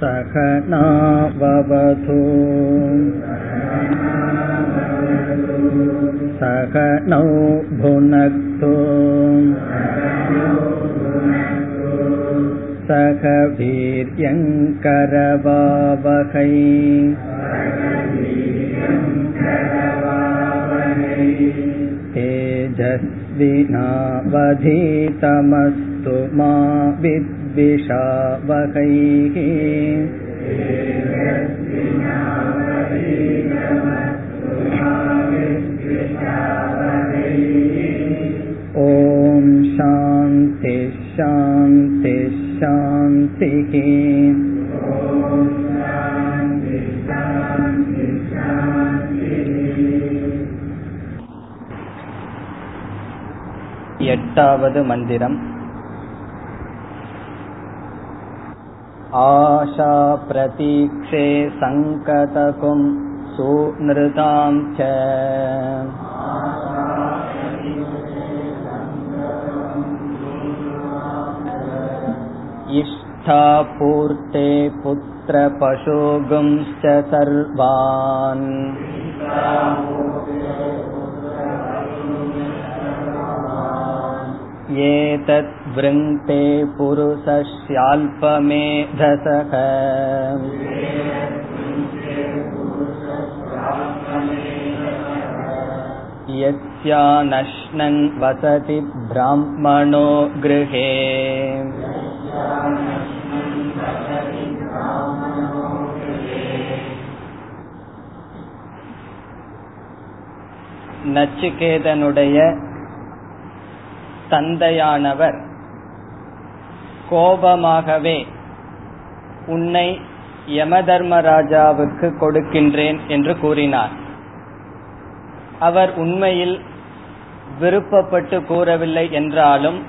सहनाववधू सहनौ भुनक्तु सह वीर्यङ्करवावहै तेजस्विनावधीतमस्तु मा विद्विषावहैः ॐ शान्ति शान्ति शान्तिः एटावद् मन्दिरम् आशा प्रतीक्षे सङ्कतकुं सुनृतां च इष्टापूर्ते पुत्रपशुगुंश्च सर्वान् एतत् वृङ्क्ते पुरुषस्याल्पमेधसः यस्यानश्नन् वसति ब्राह्मणो गृहे நச்சிகேதனுடைய தந்தையானவர். கோபமாகவே உன்னை யமதர்மராஜாவுக்கு கொடுக்கின்றேன் என்று கூறினார். அவர் உண்மையில் விருப்பப்பட்டு கூறவில்லை என்றாலும்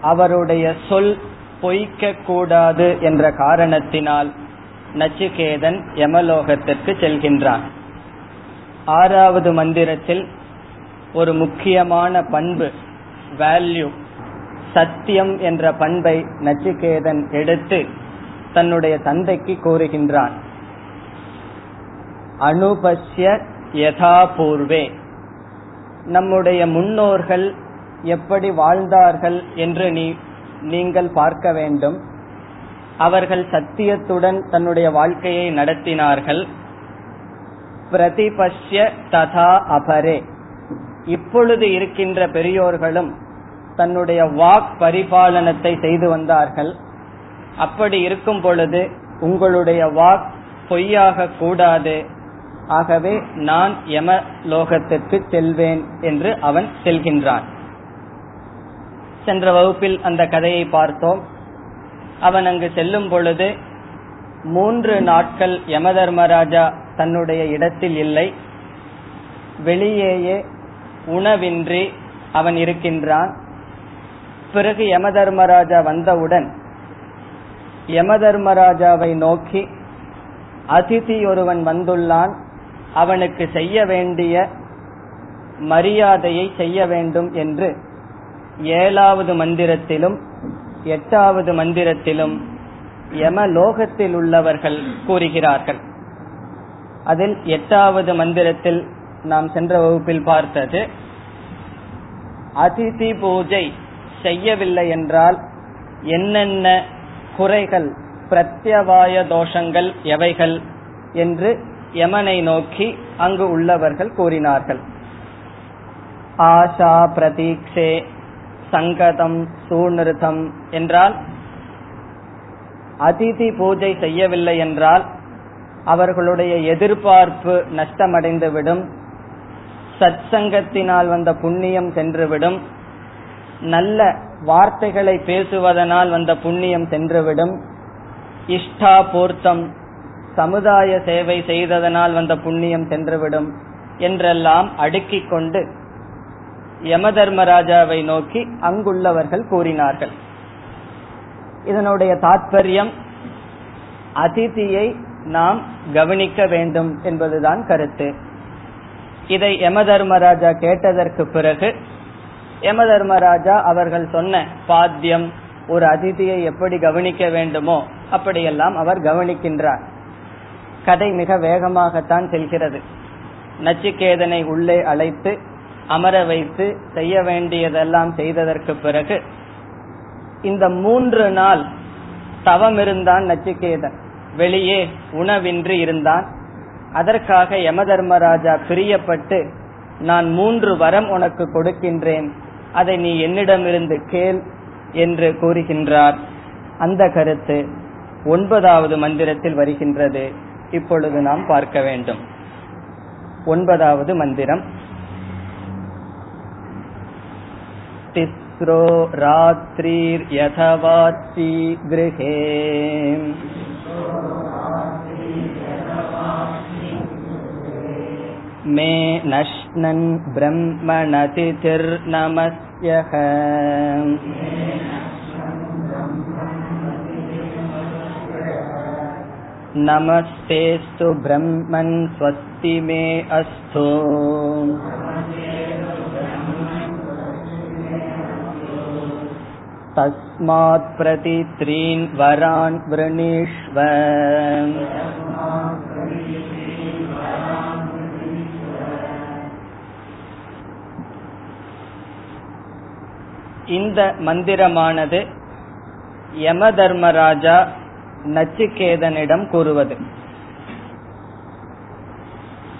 அவருடைய சொல் பொய்க்க கூடாது என்ற காரணத்தினால் நச்சிகேதன் யமலோகத்திற்கு செல்கின்றான். ஆறாவது மந்திரத்தில் ஒரு முக்கியமான பண்பு வேல்யூ சத்தியம் என்ற பண்பை நச்சிகேதன் எடுத்து தன்னுடைய தந்தைக்கு கூறுகின்றான். அனுபஷ்ய யதாபூர்வே நம்முடைய முன்னோர்கள் எப்படி வாழ்ந்தார்கள் என்று நீ நீங்கள் பார்க்க வேண்டும். அவர்கள் சத்தியத்துடன் தன்னுடைய வாழ்க்கையை நடத்தினார்கள். பிரதிபஷ்ய ததா அபரே. இப்பொழுது இருக்கின்ற பெரியோர்களும் தன்னுடைய வாக் பரிபாலனத்தை செய்து வந்தார்கள். அப்படி இருக்கும் பொழுது உங்களுடைய வாக் பொய்யாக கூடாது. ஆகவே நான் யம லோகத்திற்கு செல்வேன் என்று அவன் செல்கின்றான். சென்ற வகுப்பில் அந்த கதையை பார்த்தோம். அவன் அங்கு செல்லும் பொழுது மூன்று நாட்கள் யமதர்மராஜா தன்னுடைய இடத்தில் இல்லை. வெளியேயே உணவின்றி அவன் இருக்கின்றான். பிறகு யமதர்மராஜா வந்தவுடன் யமதர்மராஜாவை நோக்கி அதிதி ஒருவன் வந்துள்ளான். அவனுக்கு செய்ய வேண்டிய மரியாதையை செய்ய வேண்டும் என்று ஏழாவது மந்திரத்திலும் எட்டாவது மந்திரத்திலும் யமலோகத்தில் உள்ளவர்கள் கூறுகிறார்கள். அதில் எட்டாவது மந்திரத்தில் நாம் சென்ற வகுப்பில் பார்த்தது அதிதி பூஜை செய்யவில்லை என்றால் என்னென்ன குறைகள் பிரத்யவாய தோஷங்கள் எவைகள் என்று யமனை நோக்கி அங்கு உள்ளவர்கள் கூறினார்கள். ஆஷா பிரதீக்ஷே சங்கதம் சூநிருத்தம் என்றால் அதிதி பூஜை செய்யவில்லை என்றால் அவர்களுடைய எதிர்பார்ப்பு நஷ்டமடைந்துவிடும். சத்சங்கத்தினால் வந்த புண்ணியம் சென்றுவிடும். நல்ல வார்த்தைகளை பேசுவதனால் வந்த புண்ணியம் சென்றுவிடும். இஷ்டா போர்த்தம் சமுதாய சேவை செய்ததனால் வந்த புண்ணியம் சென்றுவிடும் என்றெல்லாம் அடுக்கிக் கொண்டு யமதர்மராஜாவை நோக்கி அங்குள்ளவர்கள் கூறினார்கள். இதனுடைய தாற்பயம் அதிதியை நாம் கவனிக்க வேண்டும் என்பதுதான் கருத்து. இதை யமதர்மராஜா கேட்டதற்கு பிறகு யமதர்மராஜா அவர்கள் சொன்ன பாத்தியம் ஒரு அதிதியை எப்படி கவனிக்க வேண்டுமோ அப்படியெல்லாம் அவர் கவனிக்கின்றார். கதை மிக வேகமாகத்தான் செல்கிறது. நச்சிகேதனை உள்ளே அழைத்து அமர வைத்து செய்ய வேண்டியதெல்லாம் செய்ததற்கு பிறகு இந்த மூன்று நாள் தவம் இருந்தான் நச்சிகேதன். வெளியே உணவின்றி இருந்தான். அதற்காக யமதர்மராஜா பிரியப்பட்டு நான் மூன்று வரம் உனக்கு கொடுக்கின்றேன் அதை நீ என்னிடமிருந்து கேள் என்று கூறுகின்றார் அந்த கருத்து ஒன்பதாவது மந்திரத்தில் வருகின்றது இப்பொழுது நாம் பார்க்க வேண்டும் ஒன்பதாவது மந்திரம் तिस्रो रात्रिर्यथवाची गृहे मे नश्नन् ब्रह्मणतिथिर्नमस्यः नमस्तेऽस्तु ब्रह्मन् स्वस्ति मे अस्तु तस्मात् प्रति त्रीन् वरान् वृणीष्व இந்த மந்திரமானது யம தர்மராஜா நச்சிகேதனிடம் கூறுவது.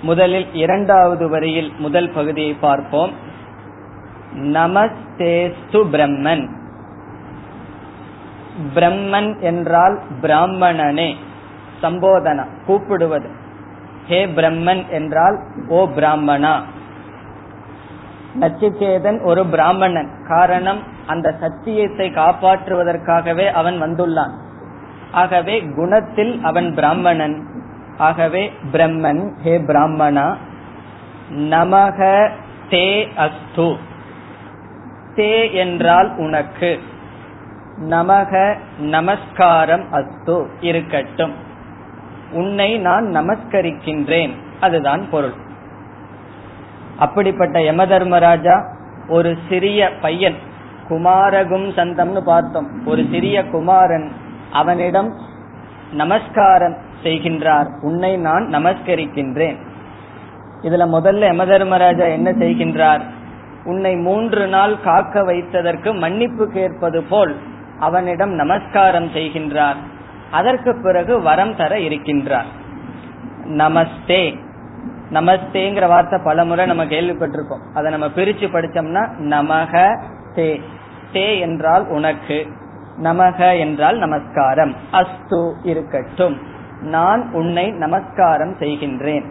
முதலில் இரண்டாவது வரியில் முதல் பகுதியை பார்ப்போம். நமஸ்தேஸ்து பிரம்மன். பிரம்மன் என்றால் பிராமணனே சம்போதனா கூப்பிடுவது. ஹே பிரம்மன் என்றால் ஓ பிராமணா. நச்சிகேதன் ஒரு பிராமணன். காரணம் அந்த சத்தியத்தை காப்பாற்றுவதற்காகவே அவன் வந்துள்ளான். ஆகவே குணத்தில் அவன் பிராமணன். ஆகவே பிரம்மன் ஹே பிராமணா நமக தே அஸ்து. தே என்றால் உனக்கு. நமக நமஸ்காரம் அஸ்து இருக்கட்டும். உன்னை நான் நமஸ்கரிக்கின்றேன். அதுதான் பொருள். அப்படிப்பட்ட யம தர்மராஜா ஒரு சிறிய பையன் குமாரகும் சந்தம்னு பார்த்தோம். ஒரு சிறிய குமாரன் அவனிடம் நமஸ்காரம் செய்கின்றார். உன்னை நான் நமஸ்கரிக்கின்றேன். இதுல முதல்ல யம தர்மராஜா என்ன செய்கின்றார்? உன்னை மூன்று நாள் காக்க வைத்ததற்கு மன்னிப்பு கேட்பது போல் அவனிடம் நமஸ்காரம் செய்கின்றார். அதற்கு பிறகு வரம் தர இருக்கின்றார். நமஸ்தே. நமஸ்தேங்கிற வார்த்தை பல முறை நம்ம கேள்விப்பட்டிருக்கோம். அதை நம்ம பிரிச்சு படிச்சோம்னா நமக தே. தே என்றால் உனக்கு நமக என்றால் நமஸ்காரம். அஸ்து இருக்கட்டும். நான் உன்னை நமஸ்காரம் செய்கின்றேன்.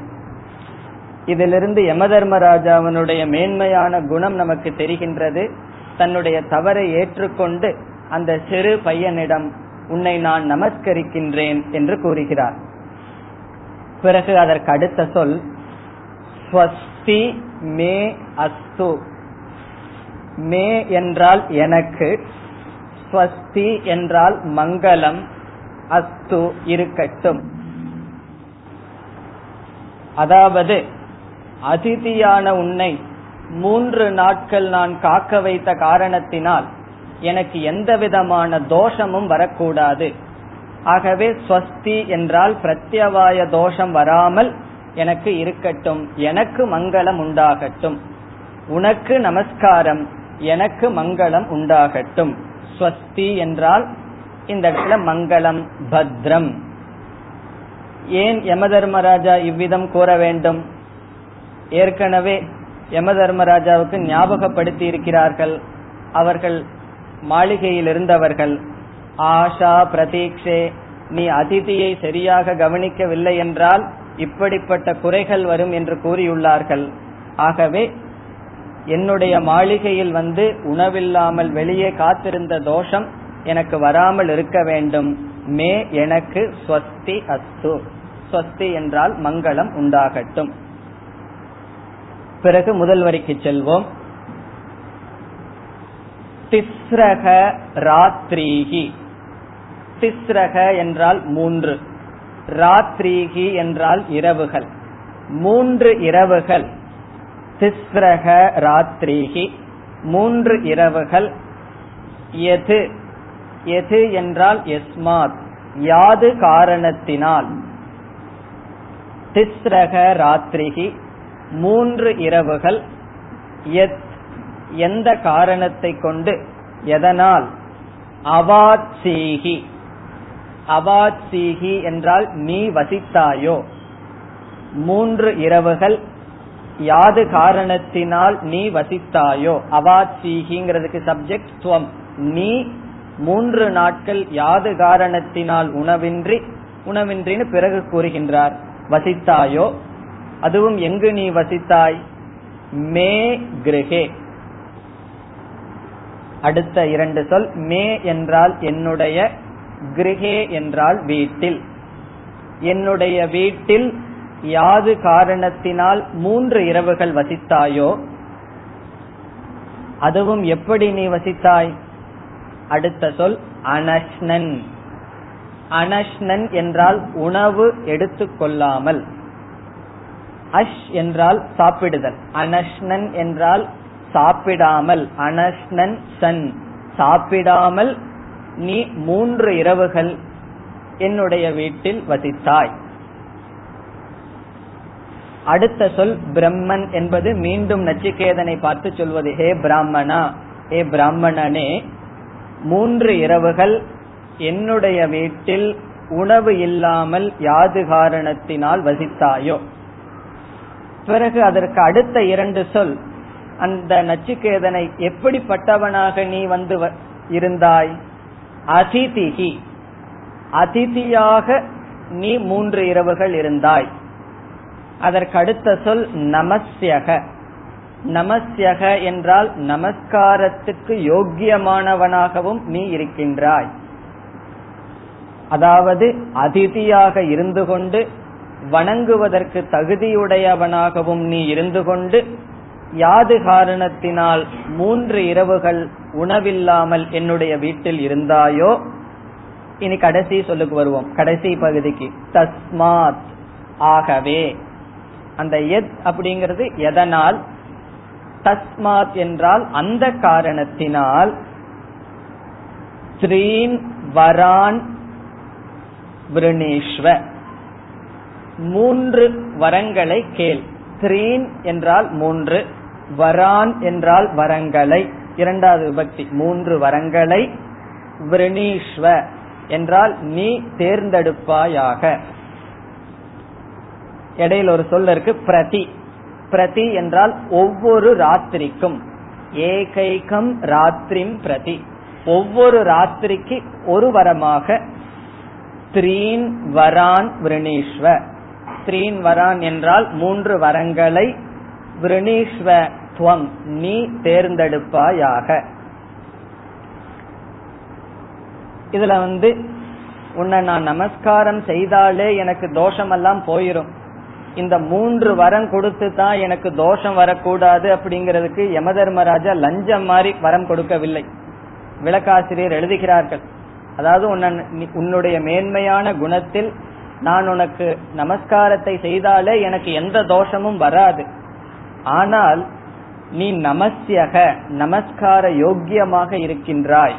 இதிலிருந்து யமதர்மராஜாவனுடைய மேன்மையான குணம் நமக்கு தெரிகின்றது. தன்னுடைய தவறை ஏற்றுக்கொண்டு அந்த சிறு பையனிடம் உன்னை நான் நமஸ்கரிக்கின்றேன் என்று கூறுகிறார். பிறகு அதற்கு அடுத்த சொல் ஸ்வஸ்தி மே அஸ்து. மே என்றால் எனக்கு ஸ்வஸ்தி என்றால் மங்களம் அஸ்து இருக்கட்டும். அதாவது அதிதியான உன்னை மூன்று நாட்கள் நான் காக்க வைத்த காரணத்தினால் எனக்கு எந்த விதமான தோஷமும் வரக்கூடாது. ஆகவே ஸ்வஸ்தி என்றால் பிரத்யவாய தோஷம் வராமல் எனக்கு இருக்கட்டும் எனக்கு மங்களம் உண்டாகட்டும். உனக்கு நமஸ்காரம் எனக்கு மங்களம் உண்டாகட்டும். ஸ்வஸ்தி என்றால் இந்த இடத்துல மங்களம் பத்ரம். ஏன் யம தர்மராஜா இவ்விதம் கூற வேண்டும்? ஏற்கனவே யம தர்மராஜாவுக்கு ஞாபகப்படுத்தி இருக்கிறார்கள் அவர்கள் மாளிகையில் இருந்தவர்கள். ஆஷா பிரதீக்ஷே நீ அதிதியை சரியாக கவனிக்கவில்லை என்றால் இப்படிப்பட்ட குறைகள் வரும் என்று கூறியுள்ளார்கள். ஆகவே என்னுடைய மாளிகையில் வந்து உணவில்லாமல் வெளியே காத்திருந்த தோஷம் எனக்கு வராமல் இருக்க வேண்டும். மே எனக்கு ஸ்வஸ்தி அஸ்து. ஸ்வஸ்தி என்றால் மங்களம் உண்டாகட்டும். பிறகு முதல் வரிக்கு செல்வோம். திஸ்ரக ராத்ரீகி திஸ்ரக என்றால் மூன்று. ராத்ரீகி என்றால் இரவுகள். மூன்று இரவுகள். திஸ்ரக ராத்ரீகி. மூன்று இரவுகள். எது? எது என்றால் எஸ்மாத் யாது காரணத்தினால். திஸ்ரக ராத்திரிகி மூன்று இரவுகள். எத் எந்த காரணத்தை கொண்டு? எதனால்? அவாத்சீகி. அவாத்சீகி என்றால் நீ வசித்தாயோ. மூன்று இரவுகள் யாது காரணத்தினால் நீ வசித்தாயோ. அவாத்சீகிங்கிறதுக்கு சப்ஜெக்ட் துவம். நீ மூன்று நாட்கள் யாது காரணத்தினால் உணவின்றி உணவின்றின்னு பிறகு கூறுகின்றார். வசித்தாயோ. அதுவும் எங்கு நீ வசித்தாய்? மே கிரகே. அடுத்த இரண்டு சொல் மே என்றால் என்னுடைய கிரகே என்றால் வீட்டில். என்னுடைய வீட்டில் யாது காரணத்தினால் மூன்று இரவுகள் வசித்தாயோ அதுவும் எப்படி நீ வசித்தாய்? அடுத்த சொல் அனஷ்ணன். அனஷ்ணன் என்றால் உணவு எடுத்துக்கொள்ளாமல் அஷ் என்றால் சாப்பிடுதல். அனஷ்ணன் என்றால் சாப்பிடாமல். அனஷ்ணன் சன். சாப்பிடாமல் நீ மூன்று இரவுகள் என்னுடைய வீட்டில் வசித்தாய். அடுத்த சொல் பிரம்மன் என்பது மீண்டும் நச்சிகேதனை பார்த்து சொல்வது ஹே பிராமணா ஹே பிராமணனே மூன்று இரவுகள் என்னுடைய வீட்டில் உணவு இல்லாமல் யாது காரணத்தினால் வசித்தாயோ? பிறகு அதற்கு அடுத்த இரண்டு சொல் அந்த நச்சுக்கேதனை எப்படிப்பட்டவனாக நீ வந்து இருந்தாய்? அதிதிகி. அதிதியாக நீ மூன்று இரவுகள் இருந்தாய். அதற்கு அடுத்த சொல் நமஸ்யக. நமஸ்யக என்றால் நமஸ்காரத்துக்கு யோக்கியமானவனாகவும் நீ இருக்கின்றாய். அதாவது அதிதியாக இருந்து கொண்டு வணங்குவதற்கு தகுதியுடையவனாகவும் நீ இருந்து கொண்டு யாது காரணத்தினால் மூன்று இரவுகள் உணவில்லாமல் என்னுடைய வீட்டில் இருந்தாயோ? இனி கடைசி சொல்லுக்கு வருவோம். கடைசி பகுதிக்கு. தஸ்மாத். ஆகவே. அந்த எத் அப்படிங்கிறது எதனால்? தஸ்மாத் என்றால் அந்த காரணத்தினால். த்ரீன் வரான் விருணேஸ்வ மூன்று வரங்களை கேள். த்ரீன் என்றால் மூன்று. வரான் என்றால் வரங்களை. இரண்டாவது விபக்தி மூன்று வரங்களை விரணீஸ்வ என்றால் நீ தேர்ந்தெடுப்பாயாக. இடையில் ஒரு சொல் இருக்கு பிரதி. பிரதி என்றால் ஒவ்வொரு ராத்திரிக்கும். ஏகைகம் ராத்திரிம் பிரதி. ஒவ்வொரு ராத்திரிக்கு ஒரு வரமாக த்ரீன் வரான் விரணீஸ்வ த்ரீன் வரான் என்றால் மூன்று வரங்களை விரணீஸ்வ துவம் நீ தேர்ந்தெடுப்பாயாக. இதுல வந்து உன்னை நான் நமஸ்காரம் செய்தாலே எனக்கு தோஷமெல்லாம் போயிரும். இந்த மூன்று வரம் கொடுத்து தான் எனக்கு தோஷம் வரக்கூடாது அப்படிங்கிறதுக்கு யமதர்மராஜா லஞ்சம் மாதிரி வரம் கொடுக்கவில்லை. விளக்காசிரியர் எழுதுகிறார்கள். அதாவது உன்னுடைய மேன்மையான குணத்தில் நான் உனக்கு நமஸ்காரத்தை செய்தாலே எனக்கு எந்த தோஷமும் வராது. ஆனால் நீ நமஸ்யக நமஸ்கார யோக்கியமாக இருக்கின்றாய்.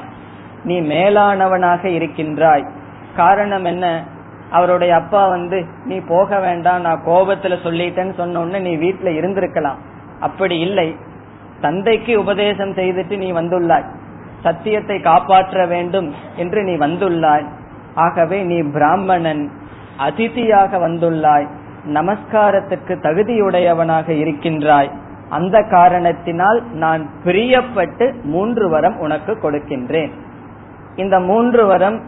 நீ மேலானவனாக இருக்கின்றாய். காரணம் என்ன? அவருடைய அப்பா வந்து நீ போக வேண்டாம் நான் கோபத்துல சொல்லிட்டேன்னு சொன்ன உடனே நீ வீட்டுல இருந்திருக்கலாம். அப்படி இல்லை. தந்தைக்கு உபதேசம் செய்துட்டு நீ வந்துள்ளாய். சத்தியத்தை காப்பாற்ற வேண்டும் என்று நீ வந்துள்ளாய். ஆகவே நீ பிராமணன் அதிதியாக வந்துள்ளாய். நமஸ்காரத்துக்கு தகுதியுடையவனாக இருக்கின்றாய். அந்த காரணத்தினால் நான் பிரியப்பட்டு மூன்று வரம் உனக்கு கொடுக்கின்றேன். இந்த மூன்று வரம்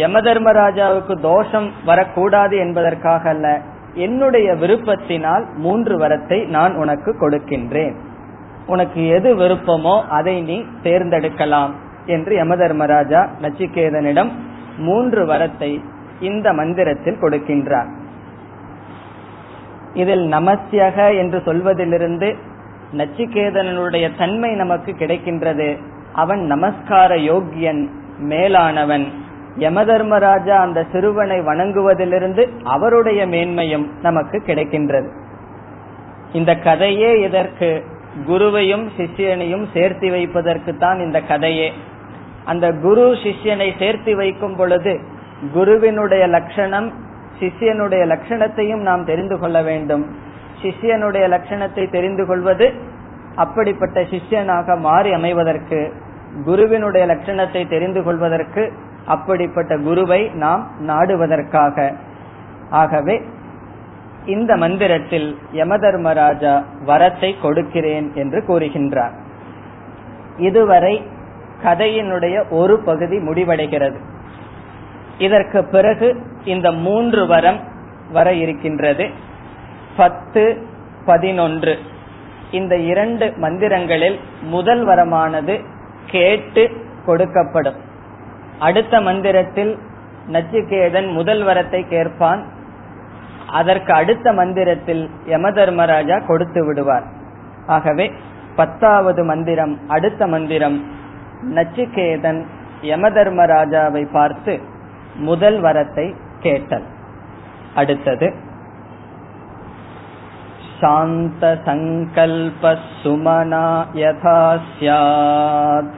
யம தர்மராஜாவுக்கு தோஷம் வரக்கூடாது என்பதற்காக அல்ல என்னுடைய விருப்பத்தினால் மூன்று வரத்தை நான் உனக்கு கொடுக்கின்றேன். உனக்கு எது விருப்பமோ அதை நீ தேர்ந்தெடுக்கலாம் என்று யம தர்மராஜா நச்சிகேதனிடம் மூன்று வரத்தை இந்த மந்திரத்தில் கொடுக்கின்றார். இதில் நமஸ்யக என்று சொல்வதிலிருந்து நச்சிகேதனுடைய தன்மை நமக்கு கிடைக்கின்றது. அவன் நமஸ்கார யோக்கியன் மேலானவன். யமதர்மராஜா அந்த சிறுவனை வணங்குவதிலிருந்து அவருடைய மேன்மையும் நமக்கு கிடைக்கின்றது. இந்த கதையே இதற்கு குருவையும் சிஷ்யனையும் சேர்த்து வைப்பதற்கு தான் இந்த கதையே. அந்த குரு சிஷ்யனை சேர்த்து வைக்கும் பொழுது குருவினுடைய லட்சணம் சிஷ்யனுடைய லட்சணத்தையும் நாம் தெரிந்து கொள்ள வேண்டும். சிஷ்யனுடைய லட்சணத்தை தெரிந்து கொள்வது அப்படிப்பட்ட சிஷ்யனாக மாறி அமைவதற்கு குருவினுடைய லட்சணத்தை தெரிந்து கொள்வதற்கு அப்படிப்பட்ட குருவை நாம் நாடுவதற்காக. ஆகவே இந்த மந்திரத்தில் யமதர்மராஜா வரத்தை கொடுக்கிறேன் என்று கூறுகின்றார். இதுவரை கதையினுடைய ஒரு பகுதி முடிவடைகிறது. இதற்கு பிறகு இந்த மூன்று வரம் வர இருக்கின்றது. பத்து பதினொன்று. இந்த இரண்டு மந்திரங்களில் முதல் வரமானது கேட்டு கொடுக்கப்படும். அடுத்த மந்திரத்தில் நச்சிகேதன் முதல் வரத்தை கேட்பான். அதற்கு அடுத்த மந்திரத்தில் யமதர்மராஜா கொடுத்து விடுவார். ஆகவே பத்தாவது மந்திரம் அடுத்த மந்திரம் நச்சிகேதன் யமதர்மராஜாவை பார்த்து முதல் வரத்தை கேட்டல். அடுத்தது शान्तसङ्कल्पः सुमना यथा स्यात्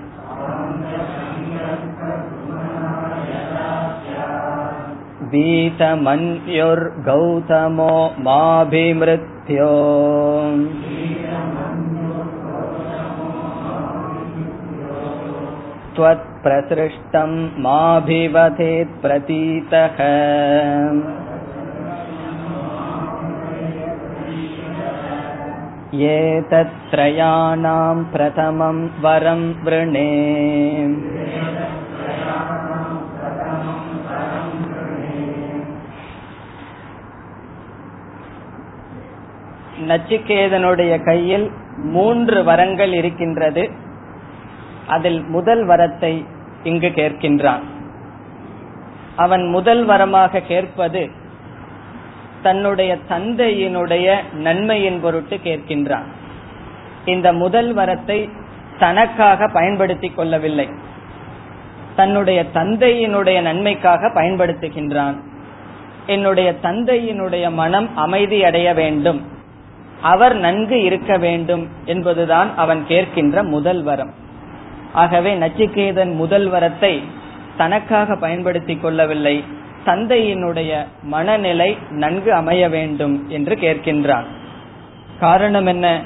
वीतमन्युर्गौतमो माभिमृत्यो त्वत्प्रसृष्टं माभिवधेत् प्रतीतः एतत्त्रयाणाम् प्रथमम् वरम् वृणे நச்சிகேதனுடைய கையில் மூன்று வரங்கள் இருக்கின்றது அதில் முதல் வரத்தை இங்கு கேட்கின்றான் அவன் முதல் வரமாக கேட்பது தன்னுடைய தந்தையினுடைய நன்மையின் பொருட்டு கேட்கின்றான். இந்த முதல் வரத்தை தனக்காக பயன்படுத்திக் கொள்ளவில்லை. தன்னுடைய தந்தையினுடைய நன்மைக்காக பயன்படுத்துகின்றான். என்னுடைய தந்தையினுடைய மனம் அமைதி அடைய வேண்டும். அவர் நன்கு இருக்க வேண்டும் என்பதுதான் அவன் கேட்கின்ற முதல் வரம். ஆகவே நச்சிகேதன் முதல் வரத்தை தனக்காக பயன்படுத்திக் கொள்ளவில்லை. தந்தையினுடைய மனநிலை நன்கு அமைய வேண்டும் என்று கேட்கின்றான் காரணம் என்ன?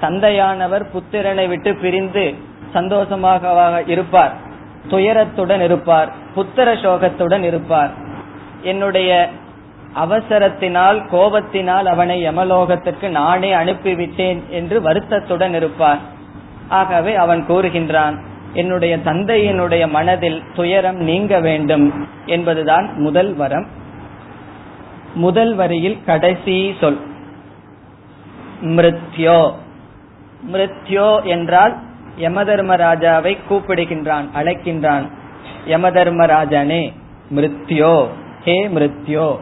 தந்தையானவர் புத்திரனை விட்டு பிரிந்து சந்தோஷமாக இருப்பார் துயரத்துடன் இருப்பார் புத்திர சோகத்துடன் இருப்பார். என்னுடைய அவசரத்தினால் கோபத்தினால் அவனை யமலோகத்துக்கு நானே அனுப்பிவிட்டேன் என்று வருத்தத்துடன் இருப்பார். ஆகவே அவன் கூறுகின்றான் என்னுடைய தந்தையினுடைய மனதில் துயரம் நீங்க வேண்டும் என்பதுதான் முதல் வரம். முதல் வரியில் கடைசி சொல். மிருத்யோ. மிருத்யோ என்றால் யமதர்மராஜாவை கூப்பிடுகின்றான் அழைக்கின்றான். யமதர்மராஜனே மிருத்யோ. ஹே மிருத்யோ.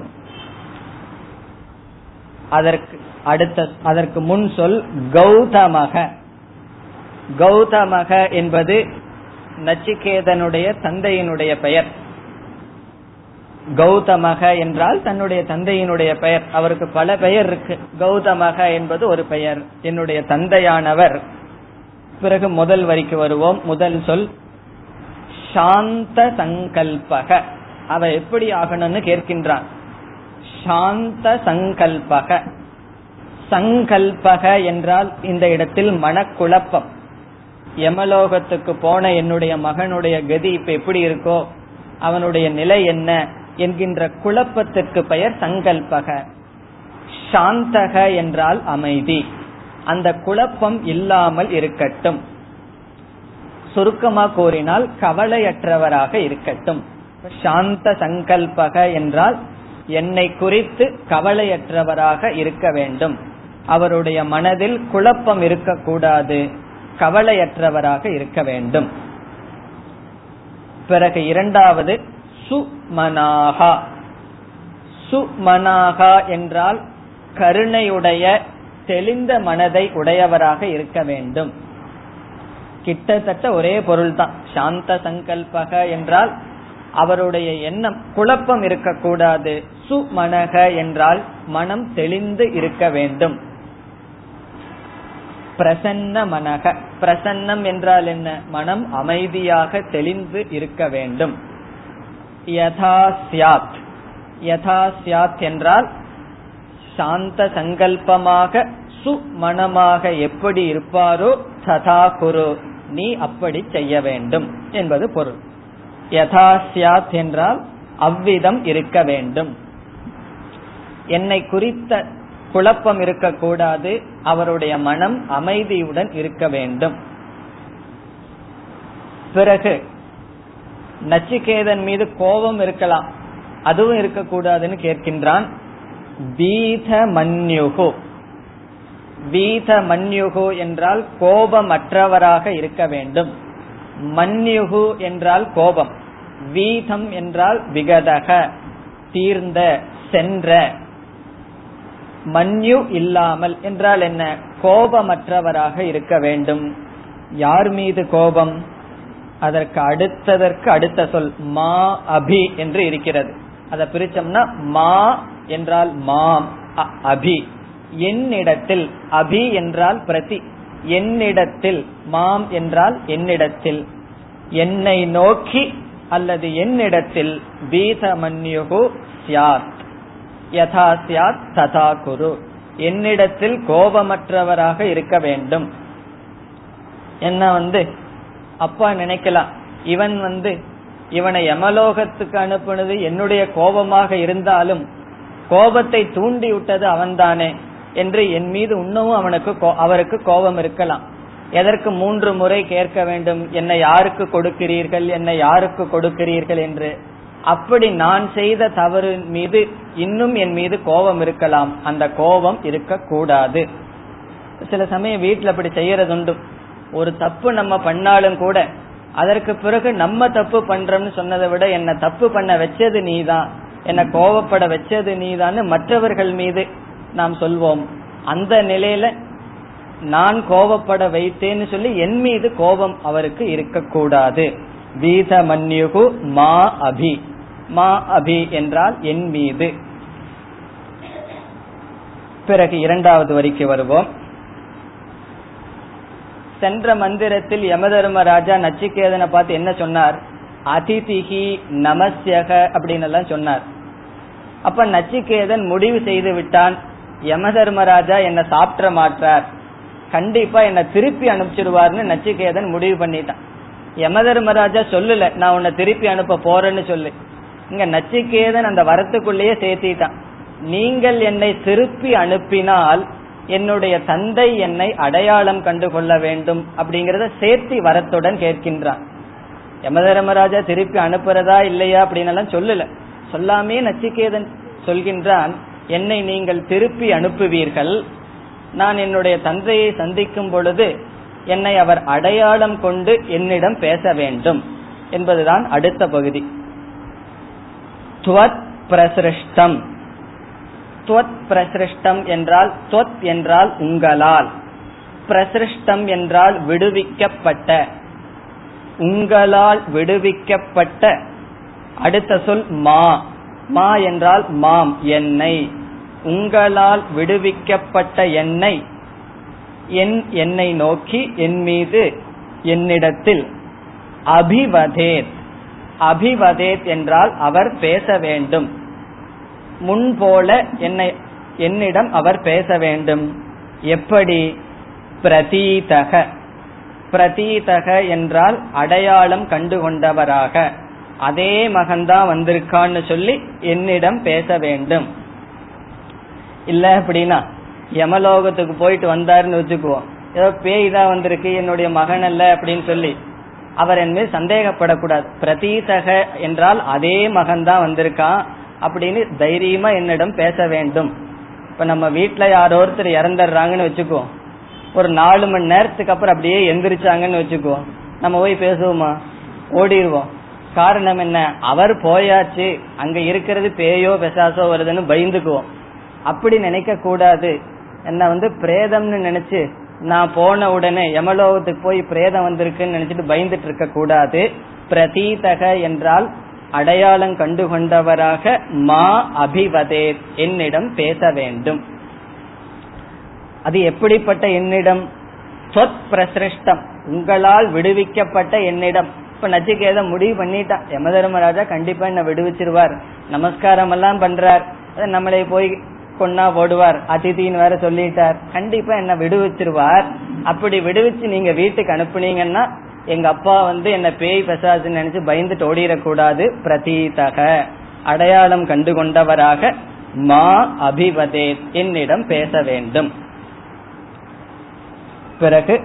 அதற்கு அடுத்த அதற்கு முன் சொல் கௌதமக. கௌதமக என்பது நச்சிகேதனுடைய தந்தையினுடைய பெயர். கௌதமக என்றால் தன்னுடைய தந்தையினுடைய பெயர். அவருக்கு பல பெயர் இருக்கு. கௌதமக என்பது ஒரு பெயர். என்னுடைய தந்தையானவர். பிறகு முதல் வரிக்கு வருவோம். முதல் சொல் சாந்த சங்கல்பக. அவ எப்படி ஆகணும்னு கேட்கின்றான். சாந்த சங்கல்பக. சங்கல்பக என்றால் இந்த இடத்தில் மனக்குழப்பம். யமலோகத்துக்கு போன என்னுடைய மகனுடைய கதி இப்ப எப்படி இருக்கோ அவனுடைய நிலை என்ன என்கின்ற குழப்பத்திற்கு பெயர் சங்கல்பக. சாந்தக என்றால் அமைதி. அந்த குழப்பம் இல்லாமல் இருக்கட்டும். சுருக்கமா கூறினால் கவலையற்றவராக இருக்கட்டும். சாந்த சங்கல்பக என்றால் என்னை குறித்து கவலையற்றவராக இருக்க வேண்டும். அவருடைய மனதில் குழப்பம் இருக்கக்கூடாது. கவலையற்றவராக இருக்க வேண்டும். பிறகு இரண்டாவது சுமனாகா. சுமனாகா என்றால் கருணையுடைய தெளிந்த மனதை உடையவராக இருக்க வேண்டும். கிட்டத்தட்ட ஒரே பொருள்தான். சாந்த சங்கல்பக என்றால் அவருடைய எண்ணம் குழப்பம் இருக்கக்கூடாது. சுமனக என்றால் மனம் தெளிந்து இருக்க வேண்டும். பிரசன்ன மனக. பிரசன்னம் என்றால் என்ன? மனம் அமைதியாக தெளிந்து இருக்க வேண்டும். யதா சியாத் யதா சியாத் என்றால் சாந்த சங்கல்பமாக சுமனமாக எப்படி இருப்பாரோ ததா குரு. நீ அப்படி செய்ய வேண்டும் என்பது பொருள். யதா சியாத் என்றால் அவ்விதம் இருக்க வேண்டும். என்னை குறித்த குழப்பம் இருக்கக்கூடாது. அவருடைய மனம் அமைதியுடன் இருக்க வேண்டும். பிறகு நச்சிகேதன் மீது கோபம் இருக்கலாம். அதுவும் இருக்கக்கூடாதுன்னு கேட்கின்றான். பீத மன்யுகு பீத மன்யுகு என்றால் கோபமற்றவராக இருக்க வேண்டும். மன்யுகு என்றால் கோபம். வீதம் என்றால் விகதக தீர்ந்த சென்ற. மன்யு இல்லாமல் என்றால் என்ன? கோபமற்றவராக இருக்க வேண்டும். யார் மீது கோபம்? அதற்கு அடுத்ததற்கு அடுத்த சொல் மா அபி என்று இருக்கிறது. அதை பிரிச்சோம்னா மா என்றால் மாம் அபி. என்னிடத்தில் அபி என்றால் பிரதி. என்னிடத்தில் மாம் என்றால் என்னிடத்தில். என்னை நோக்கி அல்லது என்னிடத்தில் பீதமன்யுகு சியார் யதா சியாத் ததா குரு. என்னிடத்தில் கோபமற்றவராக இருக்க வேண்டும். என்ன வந்து? அப்பா நினைக்கலாம். இவன் வந்து இவனை யமலோகத்துக்கு அனுப்புனது என்னுடைய கோபமாக இருந்தாலும் கோபத்தை தூண்டி விட்டது அவன்தானே என்று என் மீது இன்னமும் அவனுக்கு அவருக்கு கோபம் இருக்கலாம். எதற்கு மூன்று முறை கேட்க வேண்டும்? என்னை யாருக்கு கொடுக்கிறீர்கள்? என்னை யாருக்கு கொடுக்கிறீர்கள் என்று. அப்படி நான் செய்த தவறு மீது இன்னும் என் மீது கோபம் இருக்கலாம். அந்த கோபம் இருக்கக்கூடாது. சில சமயம் வீட்டில் அப்படி செய்யறதுண்டு. ஒரு தப்பு நம்ம பண்ணாலும் கூட அதற்கு பிறகு நம்ம தப்பு பண்றோம்னு சொன்னதை விட என்ன தப்பு பண்ண வச்சது நீதான் என்ன கோபப்பட வச்சது நீதான்னு மற்றவர்கள் மீது நாம் சொல்வோம். அந்த நிலையில நான் கோபப்பட வைத்தேன்னு சொல்லி என் மீது கோபம் அவருக்கு இருக்கக்கூடாது. வீத மன்யுகு மா அபி. மா அபி என்றால் என் மீது. பிறகு இரண்டாவது வரிக்கு வருவோம். சென்ற மந்திரத்தில் யமதர்மராஜா நச்சிகேதனை பார்த்து என்ன சொன்னார்? அதிதிகி நமசியக அப்படின்னு எல்லாம் சொன்னார். அப்ப நச்சிகேதன் முடிவு செய்து விட்டான். யமதர்மராஜா என்ன சாப்பிட மாட்டார். கண்டிப்பா என்ன திருப்பி அனுப்பிச்சிருவார்னு நச்சிகேதன் முடிவு பண்ணிட்டான். யமதர்மராஜா சொல்லல நான் உன்னை திருப்பி அனுப்ப போறேன்னு சொல்லு. இங்க நச்சிகேதன் அந்த வரத்துக்குள்ளேயே சேர்த்திட்டான். நீங்கள் என்னை திருப்பி அனுப்பினால் என்னுடைய தந்தை என்னை அடையாளம் கண்டு கொள்ள வேண்டும் அப்படிங்கறத சேர்த்தி வரத்துடன் கேட்கின்றான். யமதர்மராஜா திருப்பி அனுப்புறதா இல்லையா அப்படின்னு எல்லாம் சொல்லல. சொல்லாமே நச்சிகேதன் சொல்கின்றான் என்னை நீங்கள் திருப்பி அனுப்புவீர்கள். நான் என்னுடைய தந்தையை சந்திக்கும் பொழுது என்னை அவர் அடையாளம் கொண்டு என்னிடம் பேச வேண்டும். என்பதுதான் அடுத்த பகுதி. துவத் பிரசிருஷ்டம். துவத் பிரசிருஷ்டம் என்றால் துவத் என்றால் உங்களால். பிரசிருஷ்டம் என்றால் விடுவிக்கப்பட்ட. உங்களால் விடுவிக்கப்பட்ட. அடுத்த சொல் மா. மா என்றால் மாம் என்னை. உங்களால் விடுவிக்கப்பட்ட என்னை. என் என்னை நோக்கி என் மீது என்னிடத்தில் அபிவதேத். அபிவதேத் என்றால் அவர் பேச வேண்டும். முன்போல என்னை என்னிடம் அவர் பேச வேண்டும். எப்படி? பிரதீதக. பிரதீதக என்றால் அடையாளம் கண்டுகொண்டவராக. அதே மகன்தான் வந்திருக்கான்னு சொல்லி என்னிடம் பேச வேண்டும். இல்ல அப்படின்னா யமலோகத்துக்கு போயிட்டு வந்தாருன்னு வச்சுக்குவோம். ஏதோ பேய் தான் வந்திருக்கு என்னுடைய மகன் அல்ல அப்படின்னு சொல்லி. அவர் என் மேல் சந்தேகப்படக்கூடாது. பிரதீதக என்றால் அதே மகன் தான் வந்திருக்கான் அப்படின்னு தைரியமா என்னிடம் பேச வேண்டும். இப்ப நம்ம வீட்டுல யாரோ ஒருத்தர் இறந்துடுறாங்கன்னு வச்சுக்குவோம் ஒரு நாலு மணி நேரத்துக்கு அப்புறம் அப்படியே எந்திரிச்சாங்கன்னு வச்சுக்குவோம் நம்ம போய் பேசுவோமா? ஓடிடுவோம். காரணம் என்ன? அவர் போயாச்சு. அங்க இருக்கிறது பேயோ பெசாசோ வருதுன்னு பயந்துக்குவோம். அப்படி நினைக்க கூடாது என்ன வந்து பிரேதம்னு நினைச்சு நான் போன உடனே யமலோகத்துக்கு போய் பிரேதம் வந்திருக்குன்னு நினைச்சிட்டு பயந்துட்டு இருக்க கூடாது. பிரதீதக என்றால் அடையாளம் கண்டுகொண்டவராக மா அபிவதே என்னிடம் பேச வேண்டும். அது எப்படிப்பட்ட என்னிடம்? சொத் பிரசிருஷ்டம். உங்களால் விடுவிக்கப்பட்ட என்னிடம். இப்ப நச்சிகேத முடிவு பண்ணிட்டான் யமதர்மராஜா கண்டிப்பா என்ன விடுவிச்சிருவார். நமஸ்காரம் எல்லாம் பண்றார் நம்மளை போய் கொன்னா போடுவார். அதிதின்னு வேற சொல்லிட்டார். கண்டிப்பா என்ன விடுவிச்சிருவார். அப்படி விடுவிச்சு நீங்க வீட்டுக்கு அனுப்புனீங்கன்னா எங்க அப்பா வந்து என்ன பேய் பெசாதுன்னு நினைச்சு பயந்துட்டு ஓடிடக்கூடாது. பிரதீதக. அடையாளம் கண்டு கொண்டவராக மா அபிவதே என்னிடம் பேச வேண்டும். பிறகு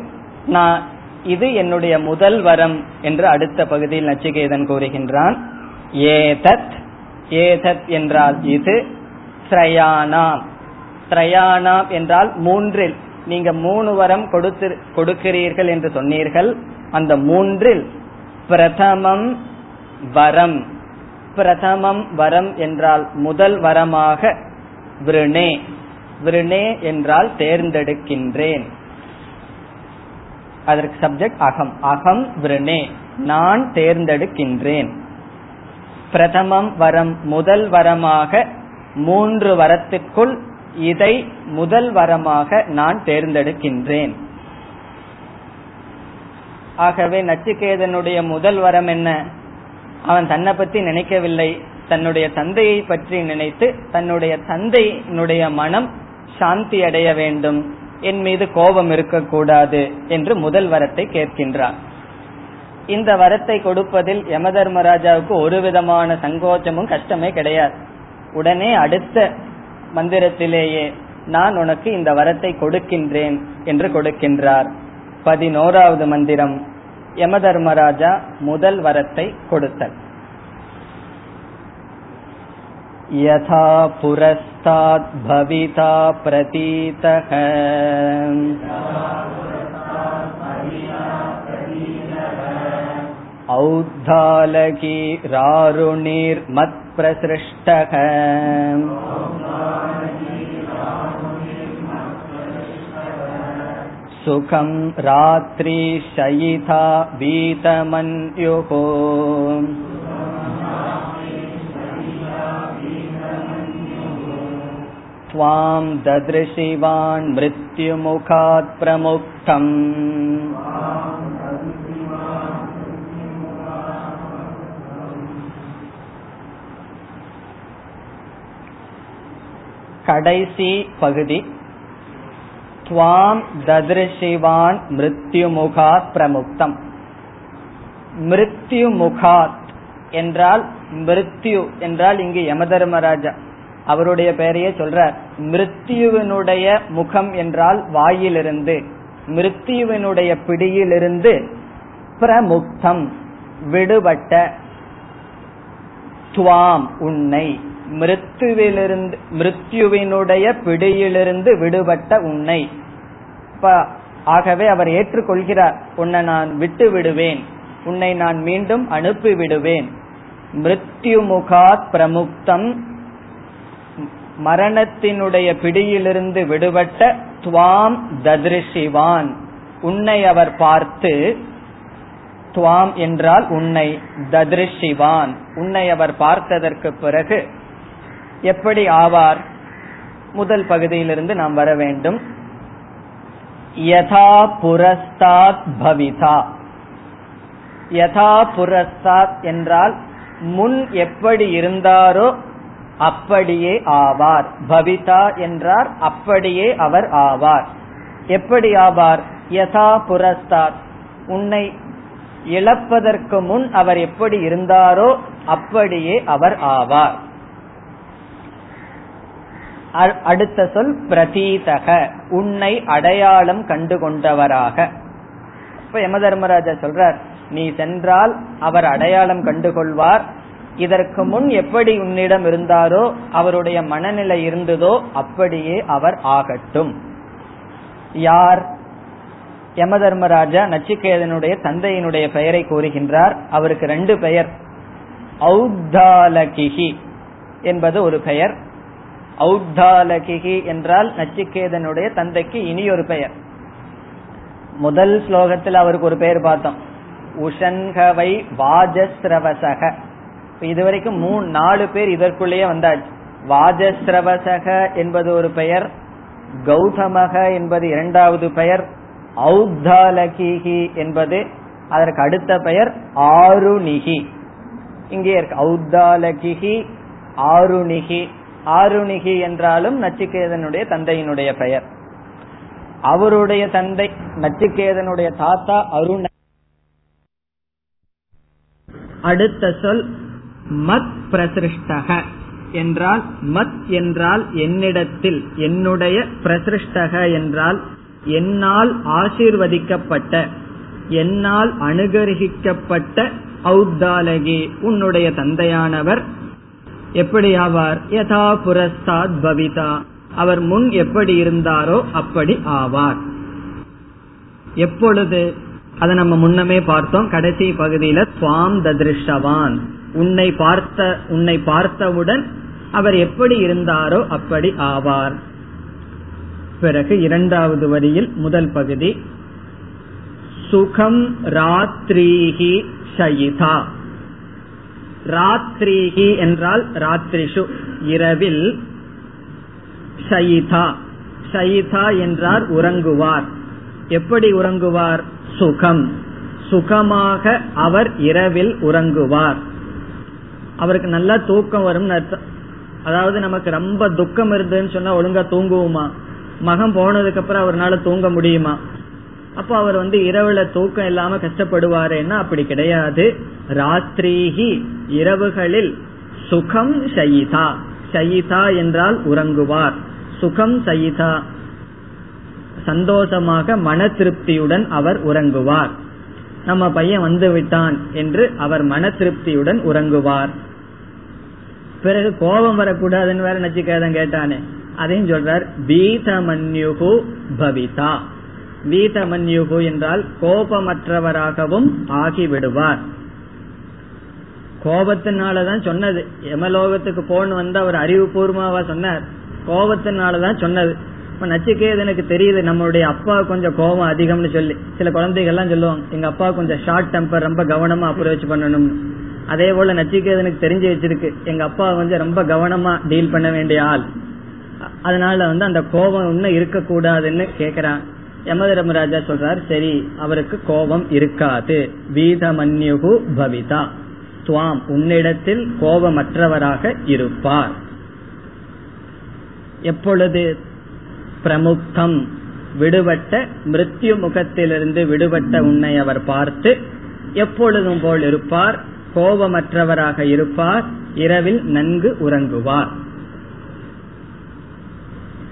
நான் இது என்னுடைய முதல் வரம் என்று அடுத்த பகுதியில் நச்சிகேதன் கூறுகின்றான். ஏதத் ஏதத் என்றால் இது திரயானாம். திரயானாம் என்றால் மூன்றில். நீங்க மூணு வரம் கொடுத்து கொடுக்கிறீர்கள் என்று சொன்னீர்கள். அந்த மூன்றில் பிரதமம் வரம். பிரதமம் வரம் என்றால் முதல் வரமாக விருணே. விருணே என்றால் தேர்ந்தெடுக்கின்றேன். அதற்கு சப்ஜெக்ட் அகம். அகம் விருணே. நான் தேர்ந்தெடுக்கின்றேன். பிரதமம் வரம் முதல் வரமாக மூன்று வரத்திற்குள் இதை முதல் வரமாக நான் தேர்ந்தெடுக்கின்றேன். ஆகவே நச்சிகேதனுடைய முதல் வரம் என்ன? அவன் தன்னை பத்தி நினைக்கவில்லை. தன்னுடைய தந்தையை பற்றி நினைத்து தன்னுடைய தந்தையினுடைய மனம் சாந்தி அடைய வேண்டும். என் மீது கோபம் இருக்கக்கூடாது என்று முதல் வரத்தை கேட்கின்றான். இந்த வரத்தை கொடுப்பதில் யமதர்மராஜாவுக்கு ஒரு விதமான சங்கோச்சமும் கஷ்டமே கிடையாது. உடனே அடுத்த மந்திரத்திலேயே நான் உனக்கு இந்த வரத்தை கொடுக்கின்றேன் என்று கொடுக்கின்றார் பதினோராவது மந்திரம் யமதர்மராஜா முதல் வரத்தை கொடுத்தல் यथा पुरस्ताद् भविता प्रतीतः औद्धालकी रारुणिर्मत्प्रसृष्टः सुखं रात्रिशयिता वीतमन्युः त्वां ददृशिवान् मृत्युमुखात् प्रमुक्तम् கடைசி பகுதி. துவாம் ததிருஷிவான் மிருத்யுமுகாத் பிரமுக்தம். மிருத்யுமுகாத் என்றால் மிருத்யு என்றால் இங்கு யமதர்மராஜா அவருடைய பெயரையே சொல்றார். மிருத்யுவினுடைய முகம் என்றால் வாயிலிருந்து மிருத்யுவினுடைய பிடியிலிருந்து பிரமுக்தம் விடுபட்ட துவாம் உன்னை. மிருத்துவிலிருந்து மிருத்யுவினுடைய பிடியிலிருந்து விடுபட்ட உன்னை. ஆகவே அவர் ஏற்றுக்கொள்கிறார் உன்னை நான் விட்டு விடுவேன் உன்னை நான் மீண்டும் அனுப்பி விடுவேன் மிருத்யுமுகாத் பிரமுக்தம் மரணத்தினுடைய பிடியிலிருந்து விடுபட்ட துவாம் ததிருஷிவான். உன்னை அவர் பார்த்து துவாம் என்றால் உன்னை ததிருஷிவான். உன்னை அவர் பார்த்ததற்கு பிறகு எப்படி ஆவார்? முதல் பகுதியிலிருந்து நாம் வர வேண்டும். யதா புரஸ்தாத் பவிதா. யதா புரஸ்தாத் என்றால் முன் எப்படி இருந்தாரோ அப்படியே ஆவார். பவிதா என்றார் அப்படியே அவர் ஆவார். எப்படி ஆவார்? யதா புரஸ்தாத். உன்னை இழப்பதற்கு முன் அவர் எப்படி இருந்தாரோ அப்படியே அவர் ஆவார். அடுத்த சொல் பிரதீதக. உன்னை அடையாளம் கண்டு கொண்டவராக இப்ப யம தர்மராஜா சொல்றார் நீ சென்றால் அவர் அடையாளம் கண்டு கொள்வார் இதற்கு முன் எப்படி உன்னிடம் இருந்தாரோ அவருடைய மனநிலை இருந்ததோ அப்படியே அவர் ஆகட்டும். யார்? யம தர்மராஜா நச்சிகேதனுடைய தந்தையினுடைய பெயரை கூறுகின்றார். அவருக்கு ரெண்டு பெயர். ஔத்தாலகிஹி என்பது ஒரு பெயர். ஔத்தாலகிஹி என்றால் நச்சிகேதனுடைய தந்தைக்கு இனி ஒரு பெயர். முதல் ஸ்லோகத்தில் அவருக்கு ஒரு பெயர் பார்த்தோம். உஷன்கவை வாஜஸ்ரவசக. இதுவரைக்கும் மூணு நாலு பேர் இதற்குள்ளேயே வந்தாச்சு. வாஜஸ்ரவசக என்பது ஒரு பெயர் கௌதமக என்பது இரண்டாவது பெயர் ஔத்தாலகிஹி என்பது அதற்கு அடுத்த பெயர் ஆருணிகி. இங்கே இருக்கு. ஔத்தாலகிஹி ஆருணிகி. ஆருணிகி என்றாலும் நச்சிகேதனுடைய தந்தையினுடைய பெயர். அவருடைய தந்தை நச்சிகேதனுடைய தாத்தா அருண. அடுத்த சொல் மத் பிரசிருஷ்டக. என்றால் மத் என்றால் என்னிடத்தில் என்னுடைய பிரசிருஷ்டக என்றால் என்னால் ஆசீர்வதிக்கப்பட்ட என்னால் அனுகரிக்கப்பட்ட உன்னுடைய தந்தையானவர் எப்படி ஆவார்? யதா புரஸ்தாத் பவிதா. அவர் முன் எப்படி இருந்தாரோ அப்படி ஆவார். எப்பொழுது? அதை நம்ம முன்னமே பார்த்தோம். கடைசி பகுதியில சுவாம் ததிருஷ்டவான். உன்னை பார்த்த உன்னை பார்த்தவுடன் அவர் எப்படி இருந்தாரோ அப்படி ஆவார். பிறகு இரண்டாவது வரியில் முதல் பகுதி. சுகம் ராத்ரீஹி ஷயிதா ராத்ரீஹி என்றால் ராத்ரிஷு இரவில் ஷயிதா. ஷயிதா என்றார் உறங்குவார். எப்படி உறங்குவார்? சுகம். சுகமாக அவர் இரவில் உறங்குவார். அவருக்கு நல்லா தூக்கம் வரும் அர்த்தம். அதாவது நமக்கு ரொம்ப துக்கம் இருந்ததுன்னு சொன்னா ஒழுங்கா தூங்குவோமா? மகம் போனதுக்கு அப்புறம் அவர்னால தூங்க முடியுமா? அப்போ அவர் வந்து இரவுல தூக்கம் இல்லாம கஷ்டப்படுவாருன்னா அப்படி கிடையாது. ராத்திரிஹி இரவுகளில் சுகம் ஷயிதா சயிதா என்றால் உறங்குவார். சுகம் சயிதா. சந்தோஷமாக மன திருப்தியுடன் அவர் உறங்குவார். நம்ம பையன் வந்து விட்டான் என்று அவர் மன திருப்தியுடன் உறங்குவார். பிறகு கோபம் வரக்கூடாதுன்னு வேற நச்சிக்காதன் கேட்டானே. அதையும் சொல்றார் பீதமன்யுகு பவிதா. வீதமன்யுகு என்றால் கோபமற்றவராகவும் ஆகிவிடுவார். கோபத்தினாலதான் சொன்னது. எமலோகத்துக்கு போன் வந்து அவர் அறிவுபூர்வமாவா சொன்னார். கோபத்தினாலதான் சொன்னது. இப்ப நச்சிகேதனுக்கு தெரியுது நம்மளுடைய அப்பா கொஞ்சம் கோபம் அதிகம்னு சொல்லி. சில குழந்தைகள் எல்லாம் சொல்லுவாங்க எங்க அப்பா கொஞ்சம் ஷார்ட் டெம்பர் ரொம்ப கவனமா அப்ரோச் பண்ணணும் அதே போல நச்சிகேதனுக்கு தெரிஞ்சு வச்சிருக்கு எங்க அப்பா கொஞ்சம் ரொம்ப கவனமா டீல் பண்ண வேண்டிய ஆள். அதனால வந்து அந்த கோபம் இன்னும் இருக்கக்கூடாதுன்னு கேக்குறான் யமதர்மராஜா சொல்றார் சரி அவருக்கு கோபம் இருக்காது. வீதமன்யுகு பவிதா. துவாம் உன்னிடத்தில் கோபமற்றவராக இருப்பார். எப்பொழுது பிரமுக்தம் விடுபட்ட மிருத்யு முகத்திலிருந்து விடுபட்ட உன்னை அவர் பார்த்து எப்பொழுதும் போல் இருப்பார் கோபமற்றவராக இருப்பார் இரவில் நன்கு உறங்குவார்.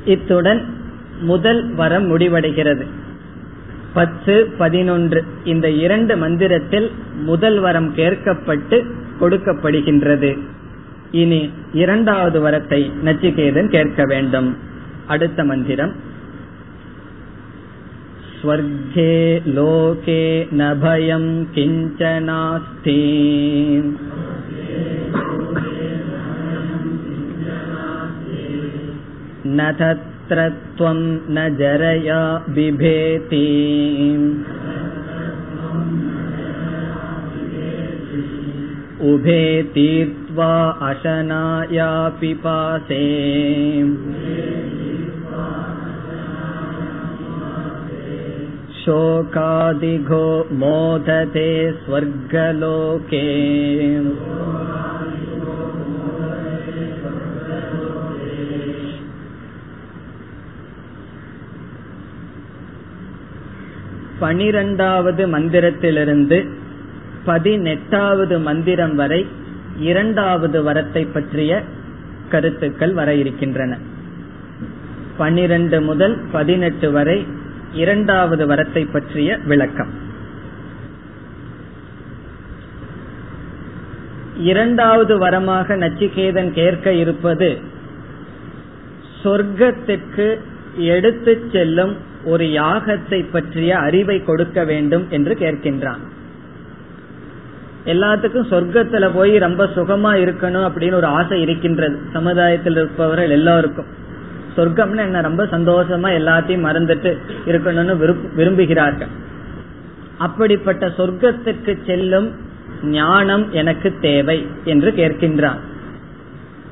இத்துடன் முதல் வரம் முடிவடைகிறது பத்து பதினொன்று இந்த இரண்டு மந்திரத்தில் முதல் வரம் கேட்கப்பட்டு கொடுக்கப்படுகின்றது இனி இரண்டாவது வரத்தை நச்சிகேதன் கேட்க வேண்டும் அடுத்த மந்திரம் स्वर्गे लोके न भयम् किञ्चनास्ति न तत्र त्वम् न जरया बिभेति उभे तीर्त्वा अशनाया पिपासे शोकादिघो मोदते स्वर्गलोके பனிரெண்டாவது மந்திரத்திலிருந்து பதினெட்டாவது மந்திரம் வரை இரண்டாவது வரத்தை பற்றிய கருத்துக்கள் வர இருக்கின்றன. பனிரெண்டு முதல் பதினெட்டு வரை இரண்டாவது வரத்தை பற்றிய விளக்கம். இரண்டாவது வரமாக நச்சிகேதன் கேட்க இருப்பது சொர்க்கத்துக்கு எடுத்து செல்லும் ஒரு யாகத்தை பற்றிய அறிவை கொடுக்க வேண்டும் என்று கேட்கின்றான். எல்லாத்துக்கும் சொர்க்கத்துல போய் ரொம்ப சுகமா இருக்கணும் அப்படின்னு ஒரு ஆசை இருக்கின்றது. சமுதாயத்தில் இருப்பவர்கள் எல்லாருக்கும். சொர்க்கம்னு என்ன? ரொம்ப சந்தோஷமா எல்லாத்தையும் மறந்துட்டு இருக்கணும்னு விரும்புகிறார்கள். அப்படிப்பட்ட சொர்க்கத்துக்கு செல்லும் ஞானம் எனக்கு தேவை என்று கேட்கின்றான்.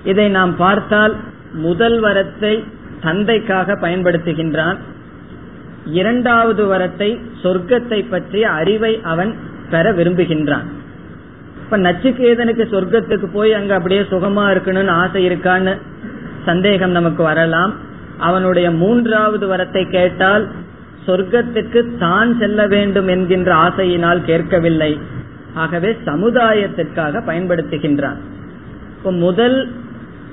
இதை நாம் பார்த்தால் முதல் வரத்தை தந்தைக்காக பயன்படுத்துகின்றான். இரண்டாவது வரத்தை சொர்க்கத்தை பற்றிய அறிவை அவன் பெற விரும்புகின்றான். இப்ப நச்சுக்கேதனுக்கு சொர்க்கத்துக்கு போய் அங்க அப்படியே சுகமா இருக்கணும்னு ஆசை இருக்கான்னு சந்தேகம் நமக்கு வரலாம். அவனுடைய மூன்றாவது வரத்தை கேட்டால் சொர்க்கத்துக்கு தான் செல்ல வேண்டும் என்கின்ற ஆசையினால் கேட்கவில்லை. ஆகவே சமுதாயத்திற்காக பயன்படுத்துகின்றான். முதல்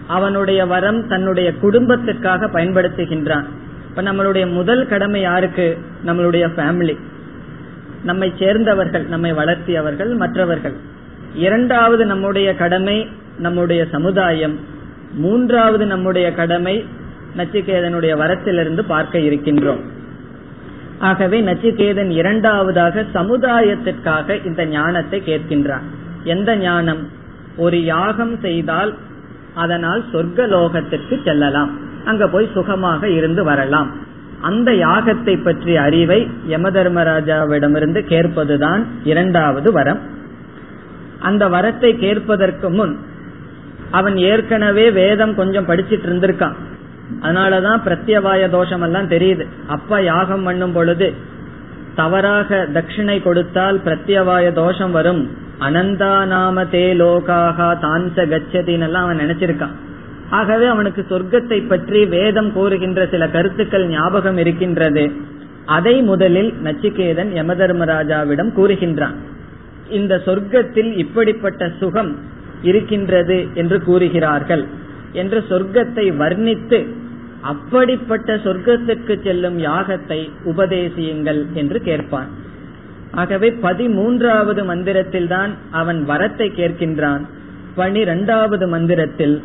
அவனுடைய வரம் தன்னுடைய குடும்பத்திற்காக பயன்படுத்துகின்றான். இப்ப நம்மளுடைய முதல் கடமை யாருக்கு? நம்மளுடைய ஃபேமிலி நம்மை சேர்ந்தவர்கள் நம்மை வளர்த்தியவர்கள் மற்றவர்கள். இரண்டாவது நம்முடைய கடமை நம்முடைய சமுதாயம். மூன்றாவது நம்முடைய கடமை நச்சிகேதனுடைய வரத்திலிருந்து பார்க்க இருக்கின்றோம். ஆகவே நச்சிகேதன் இரண்டாவதாக சமுதாயத்திற்காக இந்த ஞானத்தை கேட்கின்றான். எந்த ஞானம்? ஒரு யாகம் செய்தால் அதனால் சொர்க்கலோகத்திற்கு செல்லலாம். அங்க போய் சுகமாக இருந்து வரலாம். அந்த யாகத்தை பற்றிய அறிவை யம தர்மராஜாவிடமிருந்து கேட்பதுதான் இரண்டாவது வரம். அந்த வரத்தை கேட்பதற்கு முன் அவன் ஏற்கனவே வேதம் கொஞ்சம் படிச்சிட்டு இருந்திருக்கான். அதனாலதான் பிரத்யவாய தோஷம் எல்லாம் தெரியுது. அப்பா யாகம் பண்ணும் பொழுது தவறாக தட்சிணை கொடுத்தால் பிரத்யவாய தோஷம் வரும். அனந்தா நாம தே லோகாக தான்ச கச்சதின்னு எல்லாம் அவன் நினைச்சிருக்கான். ஆகவே அவனுக்கு சொர்க்கத்தை பற்றி வேதம் கூறுகின்ற சில கருத்துக்கள் ஞாபகம் இருக்கின்றது. அதை முதலில் நச்சிகேதன் யமதர்மராஜாவிடம் கூறுகின்றான். இந்த சொர்க்கத்தில் இப்படிப்பட்ட சுகம் இருக்கின்றது என்று கூறுகிறார்கள். என்று சொர்க்கத்தை வர்ணித்து அப்படிப்பட்ட சொர்க்கத்திற்கு செல்லும் யாகத்தை உபதேசியுங்கள் என்று கேட்பான். ஆகவே பதிமூன்றாவது மந்திரத்தில் தான் அவன் வரத்தை கேட்கின்றான். பனிரெண்டாவது மந்திரத்தில்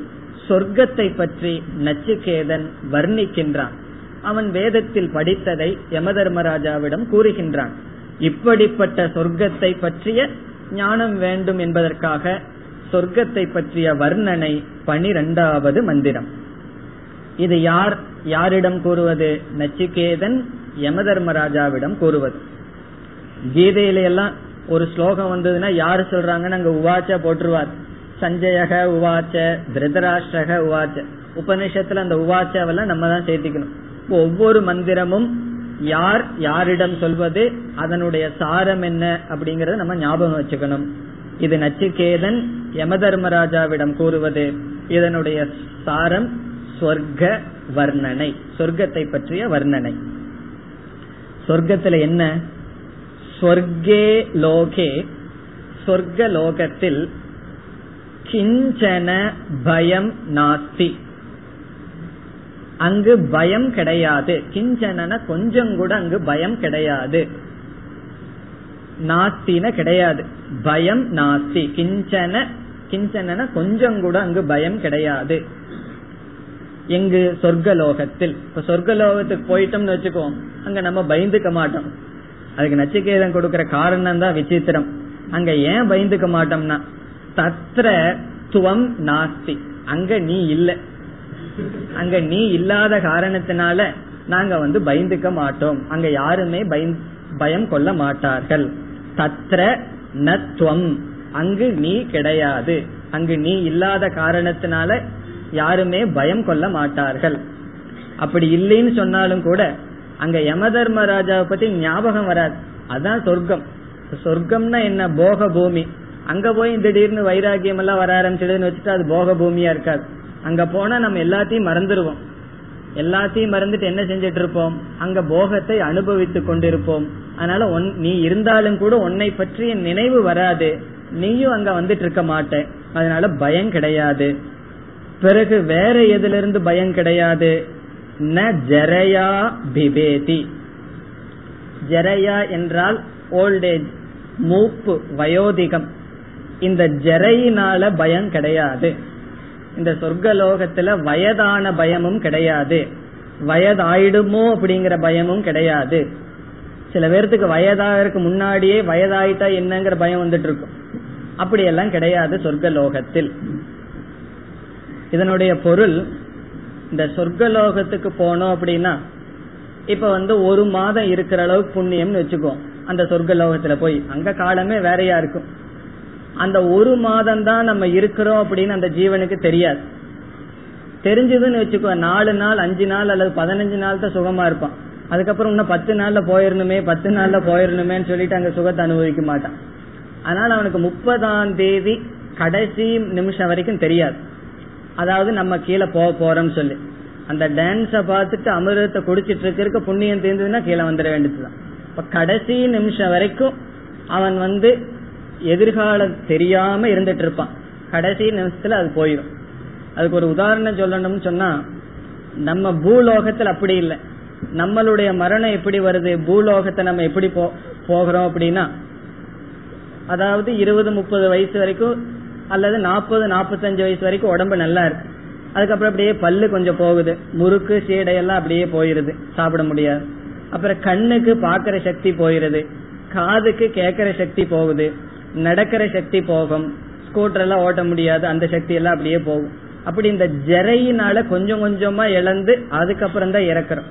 சொர்க்கத்தை பற்றி நச்சிகேதன் வர்ணிக்கின்றான். அவன் வேதத்தில் படித்ததை யமதர்மராஜாவிடம் கூறுகின்றான். இப்படிப்பட்ட சொர்க்கத்தை பற்றிய ஞானம் வேண்டும் என்பதற்காக சொர்க்கத்தை பற்றிய வர்ணனை பனிரெண்டாவது மந்திரம். இது யார் யாரிடம் கூறுவது? நச்சிகேதன் யமதர்மராஜாவிடம் கூறுவது. கீதையில எல்லாம் ஒரு ஸ்லோகம் வந்ததுன்னா யாரு சொல்றாங்கன்னு அங்க உவாச்சா போட்டுருவார். சஞ்சயக உவாச்ச திருதராஷ்டக உவாச்ச. உபநிஷத்துல அந்த உவாச்சாவெல்லாம் நம்ம தான் சேர்த்திக்கணும். ஒவ்வொரு மந்திரமும் யார் யாரிடம் சொல்வது அதனுடைய சாரம் என்ன அப்படிங்கறத நம்ம ஞாபகம் வச்சுக்கணும். இது நச்சிகேதன் யமதர்மராஜாவிடம் கூறுவது இதனுடைய சாரம் சொர்க்க வர்ணனை சொர்க்கத்தை பற்றிய வர்ணனை. சொர்க்கத்துல என்ன? சொர்க்கே லோகே சொர்க்க லோகத்தில் கிஞ்சன பயம் நாஸ்தி. அங்கு பயம் கிடையாது. கிஞ்சன கொஞ்சம் கூட அங்கு பயம் கிடையாது. நாஸ்தின கிடையாது. பயம் நாஸ்தி. கிஞ்சன கிஞ்சன கொஞ்சம் கூட அங்கு பயம் கிடையாது. எங்கு சொர்க்கலோகத்தில். இப்ப சொர்க்கலோகத்துக்கு போயிட்டோம்னு வச்சுக்கோம் அங்க நம்ம பயந்துக்க மாட்டோம். அதுக்கு நச்சிகேதம் கொடுக்கற காரணம் தான் விசித்திரம். அங்க ஏன் பயந்துக்க மாட்டோம்னா தத்ர துவம் நாஸ்தி. அங்க நீ இல்ல. அங்க நீ இல்லாத காரணத்தினால நாங்க வந்து பயந்துக்க மாட்டோம். அங்க யாருமே பயம் கொள்ள மாட்டார்கள். தத்ர நத்வம் அங்கு நீ கிடையாது. அங்கு நீ இல்லாத காரணத்தினால யாருமே பயம் கொள்ள மாட்டார்கள். அப்படி இல்லைன்னு சொன்னாலும் கூட அங்க யம தர்மராஜாவை பத்தி ஞாபகம் வராது. அதான் சொர்க்கம். சொர்க்கம்னா என்ன? போக பூமி அங்க போய் திடீர்னு வைராகியம் எல்லாம் வர ஆரம்பிச்சிடுன்னு வச்சுட்டு அது போக பூமியா இருக்காது. அங்க போனா நம்ம எல்லாத்தையும் மறந்துடுவோம் எல்லாத்தையும் மறந்துட்டு என்ன செஞ்சிட்டு இருப்போம்? அங்க போகத்தை அனுபவித்து கொண்டிருப்போம். அதனால நீ இருந்தாலும் கூட உன்னை பற்றிய நினைவு வராது. நீயும் அங்க வந்துட்டு இருக்க மாட்ட. அதனால பயம் கிடையாது. பிறகு வேற எதுல இருந்து பயம் கிடையாது? ந ஜரையா பிபேதி. ஜரையா என்றால் ஓல்டேஜ் மூப்பு வயோதிகம். இந்த ஜெரையினால பயம் கிடையாது. இந்த சொர்க்கலோகத்துல வயதான பயமும் கிடையாது. வயதாயிடுமோ அப்படிங்கிற பயமும் கிடையாது. சில பேர்த்துக்கு வயதாகிறதுக்கு முன்னாடியே வயதாயிட்டா என்னங்கிற பயம் வந்துட்டு இருக்கும். அப்படியெல்லாம் கிடையாது சொர்க்கலோகத்தில். இதனுடைய பொருள் இந்த சொர்க்கலோகத்துக்கு போனோம் அப்படின்னா இப்ப வந்து ஒரு மாதம் இருக்கிற அளவுக்கு புண்ணியம்னு வச்சுக்கோ அந்த சொர்க்கலோகத்துல போய். அங்க காலமே வேறையா இருக்கும். அந்த ஒரு மாதம் தான் நம்ம இருக்கிறோம் அப்படின்னு அந்த ஜீவனுக்கு தெரியாது. தெரிஞ்சதுன்னு வச்சுக்கோ நாலு நாள் அஞ்சு நாள் அல்லது பதினஞ்சு நாள் தான் சுகமா இருப்பான். அதுக்கப்புறம் இன்னும் பத்து நாள்ல போயிடணுமே பத்து நாள்ல போயிடணுமேன்னு சொல்லிட்டு அங்க சுகத்தை அனுபவிக்க மாட்டான். அதனால அவனுக்கு முப்பதாம் தேதி கடைசி நிமிஷம் வரைக்கும் தெரியாது. அதாவது நம்ம கீழே போக போறோம்னு சொல்லி. அந்த டான்ஸ பார்த்துட்டு அமிர்தத்தை குடிச்சிட்டு இருக்கிறதுக்கு புண்ணியம் தீர்ந்ததுன்னா கீழே வந்துட வேண்டியதுதான். இப்ப கடைசி நிமிஷம் வரைக்கும் அவன் வந்து எதிர்காலம் தெரியாம இருந்துட்டு இருப்பான். கடைசி நிமிஷத்துல அது போயிடும். அதுக்கு ஒரு உதாரணம் சொல்லணும்னு சொன்னா நம்ம பூலோகத்தில் அப்படி இல்லை. நம்மளுடைய மரணம் எப்படி வருது? பூலோகத்தை நம்ம எப்படி போகிறோம் அப்படின்னா அதாவது இருபது முப்பது வயசு வரைக்கும் அல்லது நாற்பது நாற்பத்தஞ்சு வயசு வரைக்கும் உடம்பு நல்லா இருக்கு. அதுக்கப்புறம் அப்படியே பல்லு கொஞ்சம் போகுது. முறுக்கு சீடையெல்லாம் அப்படியே போயிருது. சாப்பிட முடியாது. அப்புறம் கண்ணுக்கு பாக்குற சக்தி போயிருது. காதுக்கு கேட்கற சக்தி போகுது. நடக்கிற சக்தி போகும். ஸ்கூட்டர் எல்லாம் ஓட்ட முடியாது. அந்த சக்தி எல்லாம் அப்படியே போகும். அப்படி இந்த ஜெரையினால கொஞ்சம் கொஞ்சமா இழந்து அதுக்கப்புறம் தான் இறக்குறோம்.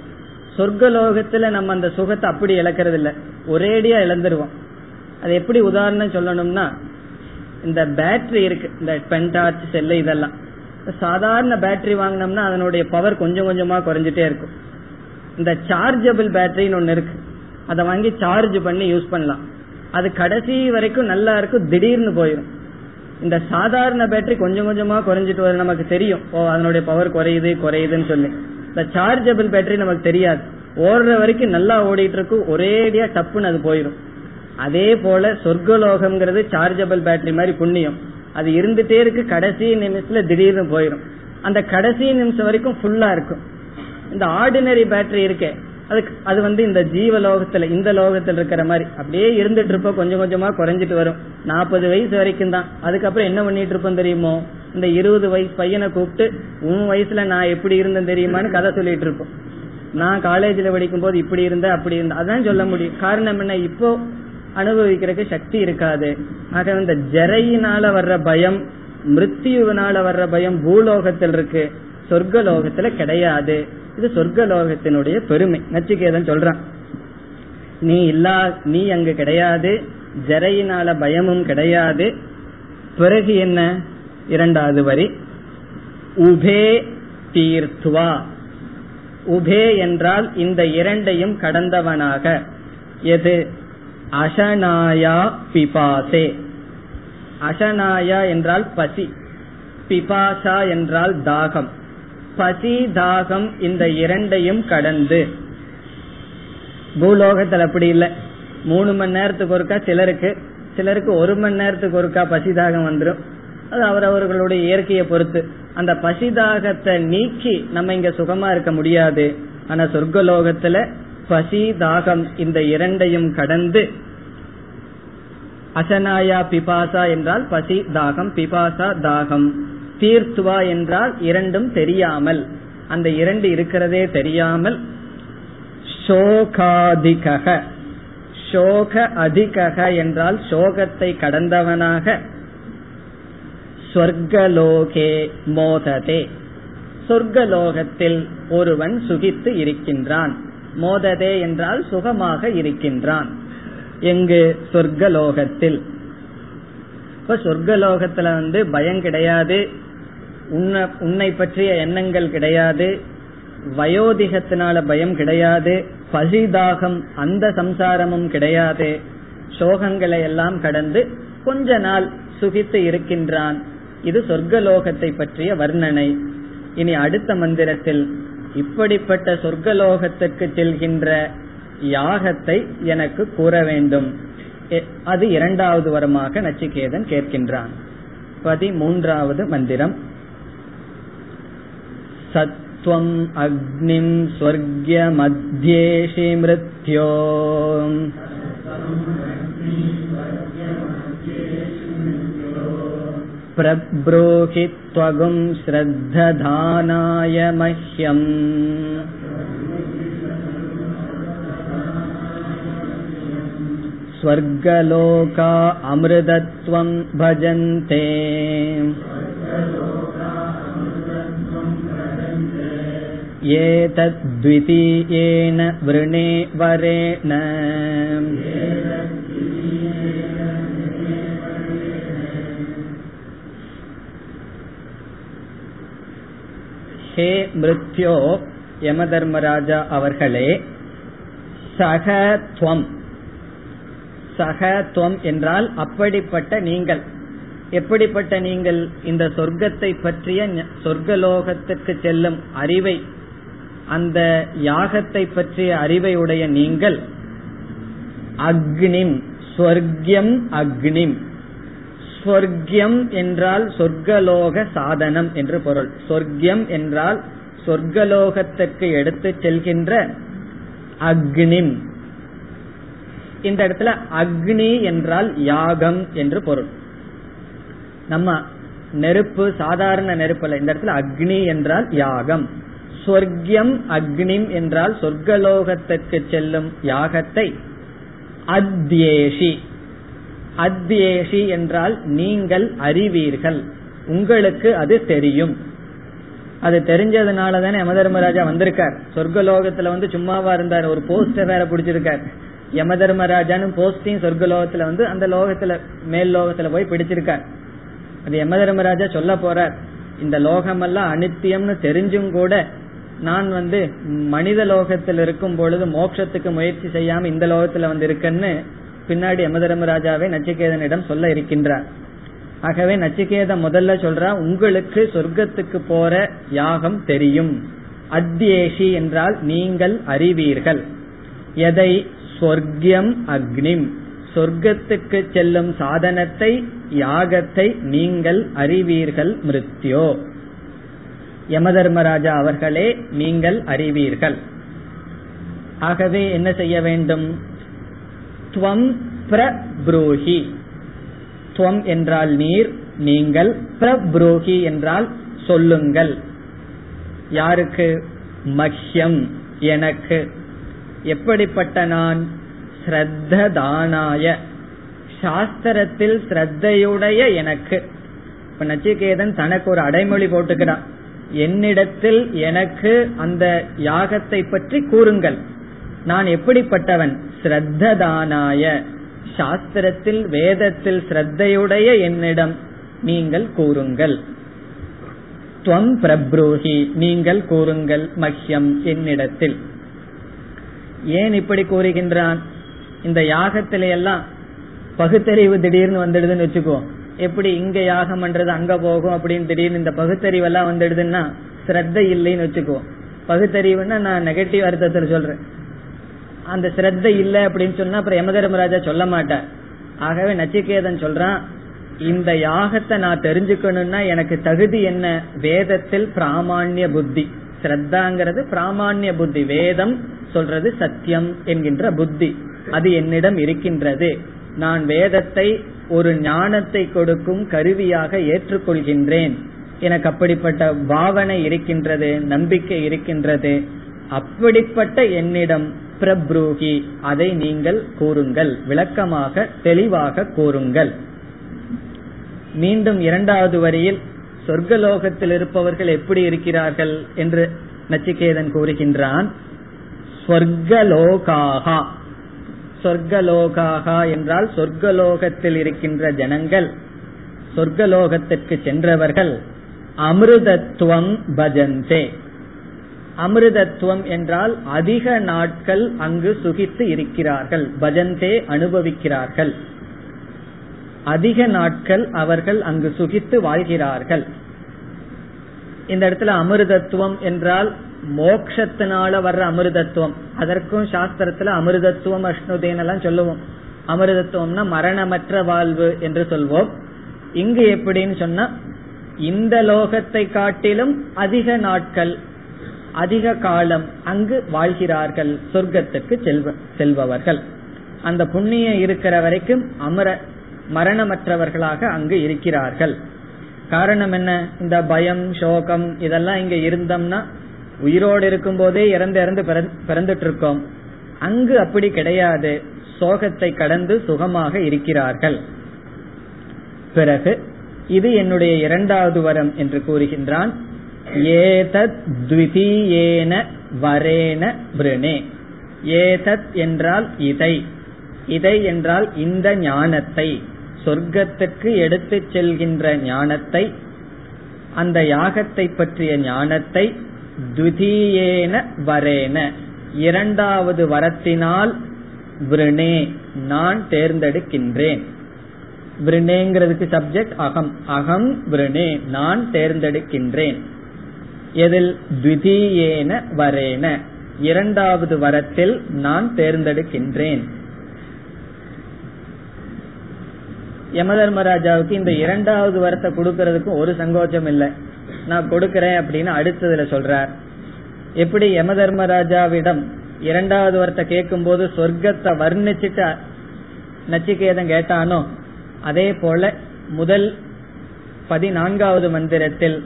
சொர்க்கலோகத்துல நம்ம அந்த சுகத்தை அப்படி இழக்கிறது இல்ல ஒரேடியா இழந்துருவோம். அது எப்படி உதாரணம் சொல்லணும்னா இந்த பேட்டரி இருக்கு. இந்த பென்டார்ச் செல்லு இதெல்லாம். சாதாரண பேட்டரி வாங்கினோம்னா அதனுடைய பவர் கொஞ்சம் கொஞ்சமா குறைஞ்சிட்டே இருக்கும். இந்த சார்ஜபிள் பேட்டரின்னு ஒன்னு இருக்கு. அதை வாங்கி சார்ஜ் பண்ணி யூஸ் பண்ணலாம். அது கடைசி வரைக்கும் நல்லா இருக்கும் திடீர்னு போயிடும் இந்த சாதாரண பேட்டரி கொஞ்சம் கொஞ்சமா குறைஞ்சிட்டு வரும் நமக்கு தெரியும். ஓ அதனுடைய பவர் குறையுது குறையுதுன்னு சொல்லி. இந்த சார்ஜபிள் பேட்டரி நமக்கு தெரியாது. ஓடுற வரைக்கும் நல்லா ஓடிட்டு இருக்கும் ஒரேடியா டப்புன்னு அது போயிடும் அதே போல சொர்க்கலோகம்ங்கிறது சார்ஜபிள் பேட்டரி மாதிரி புண்ணியம். அது இருந்துட்டே இருக்கு கடைசி நிமிஷத்துல திடீர்னு போயிடும் அந்த கடைசி நிமிஷம் வரைக்கும் ஃபுல்லா இருக்கும். இந்த ஆர்டினரி பேட்டரி இருக்கே அதுக்கு அது வந்து இந்த ஜீவ லோகத்துல இந்த லோகத்துல இருக்கிற மாதிரி. அப்படியே இருந்துட்டு இருப்போம். கொஞ்சம் கொஞ்சமா குறைஞ்சிட்டு வரும். நாற்பது வயசு வரைக்கும் தான். அதுக்கப்புறம் என்ன பண்ணிட்டு இருப்போம் தெரியுமோ? இந்த இருபது வயசு பையனை கூப்பிட்டு உன் வயசுல நான் எப்படி இருந்தேன் தெரியுமான்னு கதை சொல்லிட்டு இருப்போம். நான் காலேஜில் படிக்கும் போது இப்படி இருந்த அப்படி இருந்த அதான் சொல்ல முடியும். காரணம் என்ன? இப்போ அனுபவிக்கிறதுக்கு சக்தி இருக்காது. ஆக இந்த ஜெரையினால வர்ற பயம் மிருத்யுவினால வர்ற பயம் பூலோகத்தில் இருக்கு. சொர்க்கலோகத்துல கிடையாது. இது சொர்க்கலோகத்தினுடைய பெருமை. நச்சிகேதன் சொல்றான் நீ இல்லா நீ அங்கு கிடையாது ஜரையினால பயமும் கிடையாது. பிறகு என்ன? இரண்டாவது வரி உபே தீர்த்துவா. உபே என்றால் இந்த இரண்டையும் கடந்தவனாக. எது? அசனாயா பிபாசே. அசனாயா என்றால் பசி. பிபாசா என்றால் தாகம். பசி தாகம் இந்த இரண்டையும் கடந்து. பூலோகத்தில் அப்படி இல்லை. மூணு மணி நேரத்துக்கு ஒருக்கா சிலருக்கு சிலருக்கு ஒரு மணி நேரத்துக்கு ஒருக்கா பசி தாகம் வந்துடும் அது அவரவர்களுடைய இயற்கையை பொறுத்து. அந்த பசி தாகத்தை நீக்கி நம்ம இங்க சுகமா இருக்க முடியாது. ஆனா சொர்க்கலோகத்துல பசி தாகம் இந்த இரண்டையும் கடந்து அசனாயா பிபாசா என்றால் பசி தாகம் பிபாசா தாகம். தீர்த்துவா என்றால் இரண்டும் தெரியாமல். அந்த இரண்டு இருக்கிறதே தெரியாமல். சோகாதிகக. சோக அதிகக என்றால் சோகத்தை கடந்தவனாக. சொர்க்கலோகே மோததே. சொர்க்கலோகத்தில் ஒருவன் சுகித்து இருக்கின்றான். மோததே என்றால் சுகமாக இருக்கின்றான். எங்கு? சொர்க்கலோகத்தில் இப்ப சொர்க்கலோகத்துல வந்து பயம் கிடையாது. உன்னை பற்றிய எண்ணங்கள் கிடையாது வயோதிகத்தினால பயம் கிடையாது பசிதாகம் அந்த சம்சாரமும் கிடையாது. சோகங்களை எல்லாம் கடந்து கொஞ்ச நாள் சுகித்து இருக்கின்றான். இது சொர்க்கலோகத்தை பற்றிய வர்ணனை. இனி அடுத்த மந்திரத்தில் இப்படிப்பட்ட சொர்க்கலோகத்துக்கு செல்கின்ற யாகத்தை எனக்கு கூற வேண்டும். அது இரண்டாவது வரமாக நச்சிகேதன் கேட்கின்றான். பதிமூன்றாவது மந்திரம். सत्त्वम् अग्निं स्वर्ग्यमध्येषि मृत्यो प्रब्रूहि त्वगुं श्रद्धधानाय मह्यम् स्वर्गलोका अमृतत्वं भजन्ते एतद्वितीयेन वृणे वरेण ஹே மிருத்யோ யம தர்மராஜா அவர்களே சகத்வம் சகத்வம் என்றால் அப்படிப்பட்ட நீங்கள் எப்படிப்பட்ட நீங்கள் இந்த சொர்க்கத்தை பற்றிய சொர்க்கலோகத்துக்கு செல்லும் அறிவை அந்த யாகத்தை பற்றிய அறிவை உடைய நீங்கள் அக்னிம் ஸ்வர்கியம் அக்னிம். ஸ்வர்கியம் என்றால் சொர்க்கலோக சாதனம் என்று பொருள். சொர்க்கியம் என்றால் சொர்க்கலோகத்திற்கு எடுத்து செல்கின்ற அக்னிம். இந்த இடத்துல அக்னி என்றால் யாகம் என்று பொருள். நம்ம நெருப்பு சாதாரண நெருப்பு இந்த இடத்துல அக்னி என்றால் யாகம். சொர்க்கியம் அக்னிம் என்றால் சொர்க்கலோகத்திற்கு செல்லும் யாகத்தை அத்யேஷி. அத்யேஷி என்றால் நீங்கள் அறிவீர்கள். உங்களுக்கு அது தெரியும். அது தெரிஞ்சதுனால தானே யமதர்மராஜா வந்திருக்கார். சொர்க்கலோகத்துல வந்து சும்மாவா இருந்தார். ஒரு போஸ்டர் வேற பிடிச்சிருக்கார். யமதர்மராஜான்னு போஸ்டையும் சொர்க்கலோகத்துல வந்து அந்த லோகத்துல மேல் லோகத்துல போய் பிடிச்சிருக்கார். அது யமதர்மராஜா சொல்ல போறார். இந்த லோகமெல்லாம் அனித்தியம்னு தெரிஞ்சும் கூட நான் வந்து மனித லோகத்தில் இருக்கும் பொழுது மோட்சத்துக்கு முயற்சி செய்யாம இந்த லோகத்துல வந்து இருக்கேன்னு பின்னாடி யமதர்மராஜாவே நச்சிகேதனிடம் சொல்ல இருக்கின்றார். ஆகவே நச்சிகேத முதல்ல சொல்றா உங்களுக்கு சொர்க்கத்துக்கு போற யாகம் தெரியும். அத்தியேஷி என்றால் நீங்கள் அறிவீர்கள். எதை? சொர்க்கியம் அக்னிம். சொர்க்கத்துக்கு செல்லும் சாதனத்தை யாகத்தை நீங்கள் அறிவீர்கள் மிருத்யோ. யமதர்மராஜா அவர்களே நீங்கள் அறிவீர்கள். ஆகவே என்ன செய்ய வேண்டும்? துவம் பிரப்ரூஹி. துவம் என்றால் நீர் நீங்கள் பிரப்ரூஹி என்றால் சொல்லுங்கள். யாருக்கு? மஹ்யம் எனக்கு. எப்படிப்பட்ட நான்? ஸ்ரத்ததானாய. சாஸ்திரத்தில் ஸ்ரத்தையுடைய எனக்கு. இப்ப நச்சிகேதன் தனக்கு ஒரு அடைமொழி போட்டுக்கிறான். என்னிடத்தில் எனக்கு அந்த யாகத்தை பற்றி கூறுங்கள். நான் எப்படிப்பட்டவன்? ஸ்ரத்ததானாய. சாஸ்திரத்தில் வேதத்தில் ஸ்ரத்தையுடைய என்னிடம் நீங்கள் கூறுங்கள். துவம் பிரப்ரூஹி நீங்கள் கூறுங்கள் மஹ்யம் என்னிடத்தில். ஏன் இப்படி கூறுகின்றான்? இந்த யாகத்தில எல்லாம் பகுத்தறிவு திடீர்னு வந்துடுதுன்னு வச்சுக்கோ எப்படி இங்க யாகம் பண்றது அங்க போகும் அப்படின்னு திடீர்னு இந்த பகுத்தறிவு எல்லாம் வந்துடுதுன்னா ஸ்ரத்த இல்லைன்னு வச்சுக்கோ. பகுத்தறிவுன்னா நான் நெகட்டிவ் அர்த்தத்தில் சொல்றேன். அந்த ஸ்ரத்த இல்ல அப்படின்னு சொன்னா அப்புறம் யமதர்மராஜா சொல்ல மாட்டார். ஆகவே நச்சிகேதன் சொல்றான் இந்த யாகத்தை நான் தெரிஞ்சுக்கணும்னா எனக்கு தகுதி என்ன? வேதத்தில் பிராமான்ய புத்தி. ஸ்ரத்தாங்கிறது பிராமான்ய புத்தி. வேதம் சொல்றது சத்தியம் என்கின்ற புத்தி. அது என்னிடம் இருக்கின்றது. நான் வேதத்தை ஒரு ஞானத்தை கொடுக்கும் கருவியாக ஏற்றுக்கொள்கின்றேன். எனக்கு அப்படிப்பட்ட பாவனை இருக்கின்றது நம்பிக்கை இருக்கின்றது. அப்படிப்பட்ட என்னிடம் பிரப்ரூகி அதை நீங்கள் கூறுங்கள். விளக்கமாக தெளிவாக கூறுங்கள். மீண்டும் இரண்டாவது வரியில் சொர்க்கலோகத்தில் இருப்பவர்கள் எப்படி இருக்கிறார்கள் என்று நச்சிகேதன் கூறுகின்றான். ஸ்வர்கலோகாகா சொர்க்கலோகாகா என்றால் சொர்க்கலோகத்தில் இருக்கின்ற ஜனங்கள். சொர்க்கலோகத்திற்கு சென்றவர்கள் அமிர்தத்துவம் பஜந்தே. அமிர்தத்துவம் என்றால் அதிக நாட்கள் அங்கு சுகித்து இருக்கிறார்கள் பஜந்தே அனுபவிக்கிறார்கள். அதிக நாட்கள் அவர்கள் அங்கு சுகித்து வாழ்கிறார்கள். இந்த இடத்துல அமிர்தத்துவம் என்றால் மோக்ஷத்தினால வர்ற அமிர்தத்துவம். அதற்கும் சாஸ்திரத்துல அமிர்தத்துவம் அஷ்ணுதேன் எல்லாம் சொல்லுவோம். அமிர்தத்துவம்னா மரணமற்ற வாழ்வு என்று சொல்வோம். இங்கு எப்படின்னு சொன்னா இந்த லோகத்தை காட்டிலும் அதிக நாட்கள் அதிக காலம் அங்கு வாழ்கிறார்கள் சொர்க்கத்துக்கு செல்வ செல்பவர்கள். அந்த புண்ணியம் இருக்கிற வரைக்கும் அமர மரணமற்றவர்களாக அங்கு இருக்கிறார்கள். காரணம் என்ன? இந்த பயம் சோகம் இதெல்லாம் இங்க இருந்தோம்னா உயிரோடு இருக்கும் போதே இறந்து இறந்து பிறந்துட்டு இருக்கோம் அங்கு அப்படி கிடையாது. சோகத்தை கடந்து சுகமாக இருக்கிறார்கள். பிறகு இது என்னுடைய இரண்டாவது வரம் என்று கூறுகின்றான். ஏதத் த்விதீயேன வரேன பிரணே. ஏதத் என்றால் இதை. இதை என்றால் இந்த ஞானத்தை. சொர்க்கத்துக்கு எடுத்துச் செல்கின்ற ஞானத்தை அந்த யாகத்தை பற்றிய ஞானத்தை த்விதீயேன வரேன இரண்டாவது வரத்தினால் விருணே. நான் தேர்ந்தெடுக்கின்றேன். விருணேங்கிறதுக்கு சப்ஜெக்ட் அகம். அகம் விருணே. நான் தேர்ந்தெடுக்கின்றேன். எதில்? த்விதீயேன வரேன. இரண்டாவது வரத்தில் நான் தேர்ந்தெடுக்கின்றேன். யமதர்மராஜாவுக்கு இந்த இரண்டாவது வரத்தை கொடுக்கறதுக்கு ஒரு சங்கோச்சம் இல்லை. நான் கொடுக்கறேன் அப்படின்னு அடுத்ததுல சொல்றார். எப்படி யமதர்மராஜாவிடம் இரண்டாவது வரத்தை கேட்கும் போது சொர்க்கத்தை வர்ணிச்சுட்டு நச்சிகேதன் கேட்டானோ அதே போல முதல் பதினான்காவது மந்திரத்தில்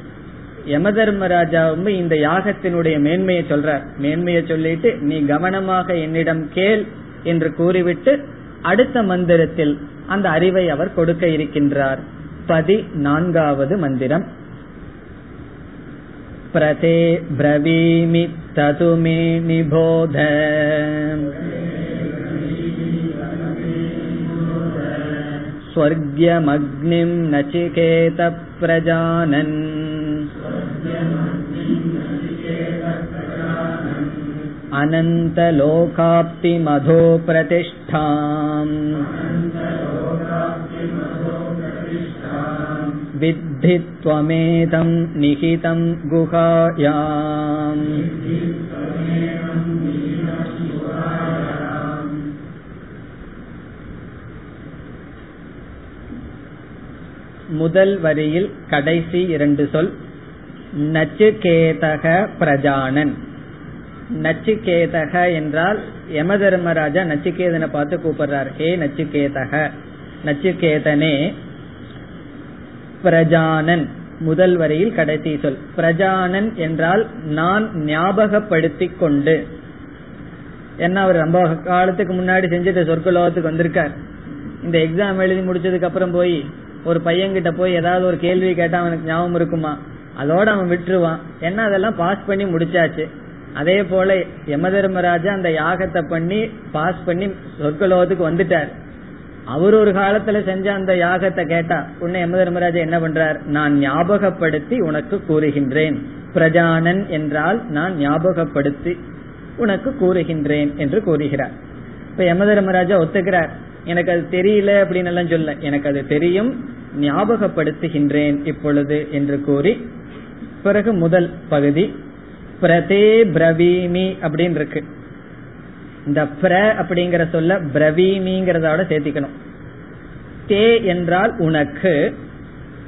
யமதர்மராஜாவும் இந்த யாகத்தினுடைய மேன்மையை சொல்றார். மேன்மையை சொல்லிட்டு நீ கவனமாக என்னிடம் கேள் என்று கூறிவிட்டு அடுத்த மந்திரத்தில் அந்த அறிவை அவர் கொடுக்க இருக்கின்றார். பதி நான்காவது प्रते ब्रवीमि ततु मे निबोध स्वर्ग्यमग्निं नचिकेतप्रजानन् अनन्तलोकाप्तिमधो प्रतिष्ठाम् विद्धि त्वमेदम् निहितम् गुहायाम् முதல் வரியில் கடைசி இரண்டு சொல் நச்சுகேதக பிரஜானன் நச்சிகேதக என்றால் யம தர்மராஜா நச்சிகேதனை பார்த்து கூப்பிடுறார் ஹே நச்சிகேதக நச்சிகேதனே பிரஜானன். முதல் வரையில் கடைசி சொல். பிரஜானன் என்றால் நான் ஞாபகப்படுத்திக் கொண்டு. என்ன அவர் ரொம்ப காலத்துக்கு முன்னாடி செஞ்சுட்டு சொர்க்கலோகத்துக்கு வந்திருக்கார். இந்த எக்ஸாம் எழுதி முடிச்சதுக்கு அப்புறம் போய் ஒரு பையன்கிட்ட போய் ஏதாவது ஒரு கேள்வி கேட்டா அவனுக்கு ஞாபகம் இருக்குமா? அதோட அவன் விட்டுருவான். என்ன அதெல்லாம் பாஸ் பண்ணி முடிச்சாச்சு. அதே போல யம தர்மராஜா அந்த யாகத்தை பண்ணி பாஸ் பண்ணி சொர்க்கலோகத்துக்கு வந்துட்டார். அவர் ஒரு காலத்துல செஞ்ச அந்த யாகத்தை கேட்டா உன்னை யம தர்மராஜ என்ன பண்றார்? நான் ஞாபகப்படுத்தி உனக்கு கூறுகின்றேன். பிரஜானன் என்றால் நான் ஞாபகப்படுத்தி உனக்கு கூறுகின்றேன் என்று கூறுகிறார். இப்ப யம தர்மராஜா ஒத்துக்கிறார். எனக்கு அது தெரியல அப்படின்னு எல்லாம் சொல்ல எனக்கு அது தெரியும். ஞாபகப்படுத்துகின்றேன் இப்பொழுது என்று கூறி பிறகு முதல் பகுதி பிரதே பிரவீமி அப்படின்னு இருக்கு. இந்த பிர அப்படிங்கிற சொல்ல பிரவீமிங்கிறதோட சேர்த்திக்கணும். தே என்றால் உனக்கு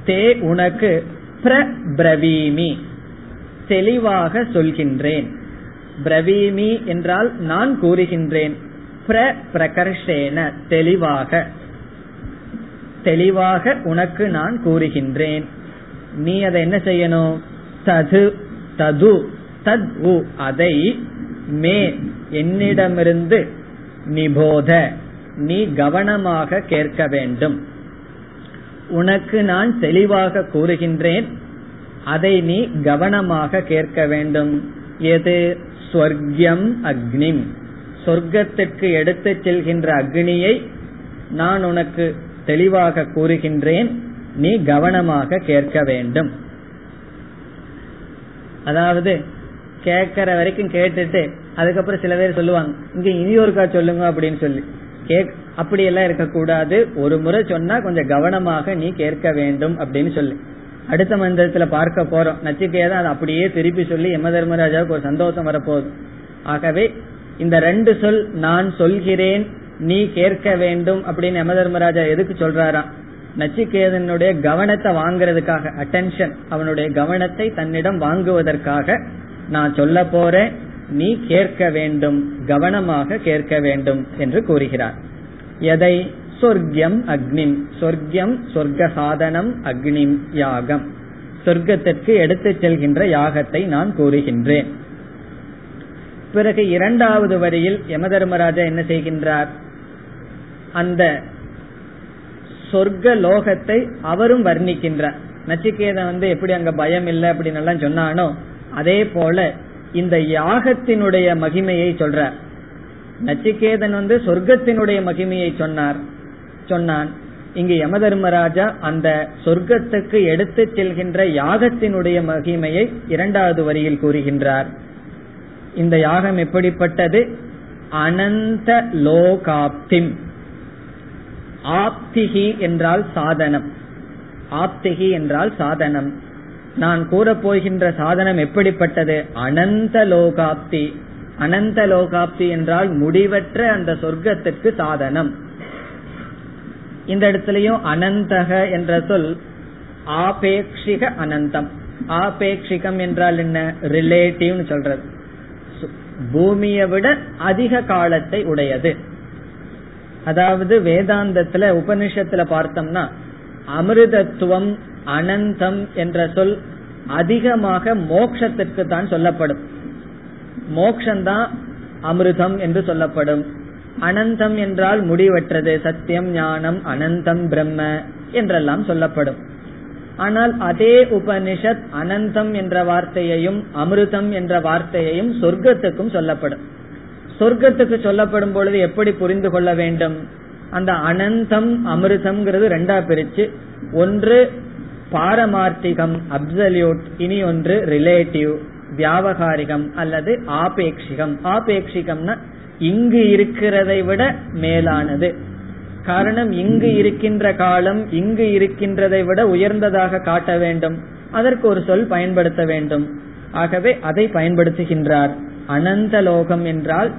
தே உனக்கு பிர பிரவீமி தெளிவாக சொல்கின்றேன். பிரவீமி என்றால் நான் கூறுகின்றேன். பிர பிரகர்ஷேன தெளிவாக. தெளிவாக உனக்கு நான் கூறுகின்றேன். நீ அதை என்ன செய்யணும்? தது தது தத் உ அதை மே என்னிடமிருந்து நிபோத நீ கவனமாக கேட்க வேண்டும். உனக்கு நான் தெளிவாக கூறுகின்றேன் அதை நீ கவனமாக கேட்க வேண்டும். எது? ஸ்வர்கியம் அக்னிம். சொர்க்கத்திற்கு எடுத்துச் செல்கின்ற அக்னியை நான் உனக்கு தெளிவாக கூறுகின்றேன் நீ கவனமாக கேட்க வேண்டும். அதாவது கேட்கற வரைக்கும் கேட்டுட்டு அதுக்கப்புறம் சில பேர் சொல்லுவாங்க இங்க இனி ஒருக்கா சொல்லுங்க அப்படின்னு சொல்லி. கேக் அப்படி எல்லாம் இருக்கக்கூடாது. ஒரு முறை சொன்னா கொஞ்சம் கவனமாக நீ கேட்க வேண்டும் அப்படின்னு சொல்லி. அடுத்த மந்திரத்துல பார்க்க போறோம். நச்சிக்கையதான் அதை அப்படியே திருப்பி சொல்லி யம தர்மராஜாவுக்கு ஒரு சந்தோஷம் வரப்போகுது. ஆகவே இந்த ரெண்டு சொல் நான் சொல்கிறேன் நீ கேட்க வேண்டும் அப்படின்னு யம தர்மராஜா எதுக்கு சொல்றாராம்? நச்சிகேதனுடைய கவனத்தை வாங்குறதுக்காக அட்டென்ஷன் அவனுடைய கவனத்தை தன்னிடம் வாங்குவதற்காக நான் சொல்ல போறேன் நீ கேட்க வேண்டும் கவனமாக கேட்க வேண்டும் என்று கூறுகிறார். எதை? சொர்க்கியம் அக்னிம் சொர்க்கியம் சொர்க்க சாதனம் அக்னிம் யாகம். சொர்க்கத்திற்கு எடுத்துச் செல்கின்ற யாகத்தை நான் கூறுகின்றேன். பிறகு இரண்டாவது வரியில் யம தர்மராஜா என்ன செய்கின்றார்? அந்த சொர்க்க லோகத்தை அவரும் வர்ணிக்கின்றார். நச்சிகேதன் வந்து எப்படி அங்க பயம் இல்லை அப்படின்னு எல்லாம் சொன்னானோ அதே போல இந்த யாகத்தினுடைய மகிமையை சொல்றார். நச்சிகேதன் வந்து சொர்க்கத்தினுடைய மகிமையை சொன்னார். சொன்னான் இங்கு யம தர்மராஜா அந்த சொர்க்கத்துக்கு எடுத்து செல்கின்ற யாகத்தினுடைய மகிமையை இரண்டாவது வரியில் கூறுகின்றார். இந்த யாகம் எப்படிப்பட்டது? அனந்த லோகாப்திம். ஆப்திகி என்றால் சாதனம். ஆப்திகி என்றால் சாதனம். நான் கூறப்போகின்ற சாதனம் எப்படிப்பட்டது? அனந்த லோகாப்தி. அனந்த லோகாப்தி என்றால் முடிவற்ற அந்த சொர்க்கத்திற்கு சாதனம். இந்த இடத்துலயும் அனந்தக என்ற சொல் ஆபேக்ஷிக அனந்தம். ஆபேக்ஷிகம் என்றால் என்ன? ரிலேட்டிவ் சொல்றது. பூமியை விட அதிக காலத்தை உடையது. அதாவது வேதாந்தத்துல உபனிஷத்துல பார்த்தோம்னா அமிர்தத்துவம் அனந்தம் என்ற சொல் அதிகமாக மோக்ஷத்திற்கு தான் சொல்லப்படும். மோக்ஷந்தான் அமிர்தம் என்று சொல்லப்படும். அனந்தம் என்றால் முடிவற்றது. சத்தியம் ஞானம் அனந்தம் பிரம்ம என்றெல்லாம் சொல்லப்படும். ஆனால் அதே உபனிஷத் அனந்தம் என்ற வார்த்தையையும் அமிர்தம் என்ற வார்த்தையையும் சொர்க்கத்துக்கும் சொல்லப்படும். சொர்க்கத்துக்கு சொல்லப்படும் பொழுது எப்படி புரிந்து கொள்ள வேண்டும்? அந்த அனந்தம் அமிர்தம்ங்கிறது ரெண்டா பிரிச்சு ஒன்று பாரமார்த்திகம் அப்சல்யூட் இனி ஒன்று ரிலேட்டிவ் வியாபகாரிகம் அல்லது ஆபேட்சிகம் ஆபேட்சிகம்னா இங்கு இருக்கிறதை விட மேலானது. காரணம் இங்கு இருக்கின்ற காலம் இங்கு இருக்கின்றதை விட உயர்ந்ததாக காட்ட வேண்டும். அதற்கு ஒரு சொல் பயன்படுத்த வேண்டும். ஆகவே அதை பயன்படுத்துகின்றார். அனந்த லோகம் என்றால்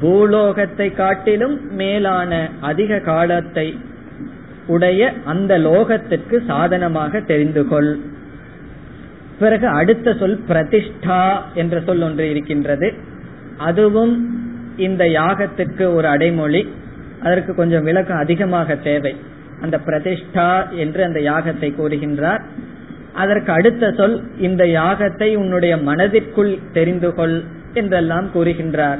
பூலோகத்தை காட்டிலும் மேலான அதிக காலத்தை உடைய அந்த லோகத்திற்கு சாதனமாக தெரிந்து கொள் பிறகு அடுத்த சொல் பிரதிஷ்டா என்ற சொல் ஒன்று இருக்கின்றது. அதுவும் இந்த யாகத்திற்கு ஒரு அடைமொழி. அதற்கு கொஞ்சம் விளக்கம் அதிகமாக தேவை. அந்த பிரதிஷ்டா என்று அந்த யாகத்தை கூறுகின்றார். அதற்கு அடுத்த சொல் இந்த யாகத்தை உன்னுடைய மனதிற்குள் தெரிந்து கொள் என்றெல்லாம் கூறுகின்றார்.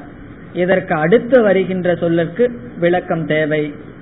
இதற்கு அடுத்து வருகின்ற சொல்லுக்கு விளக்கம் தேவை.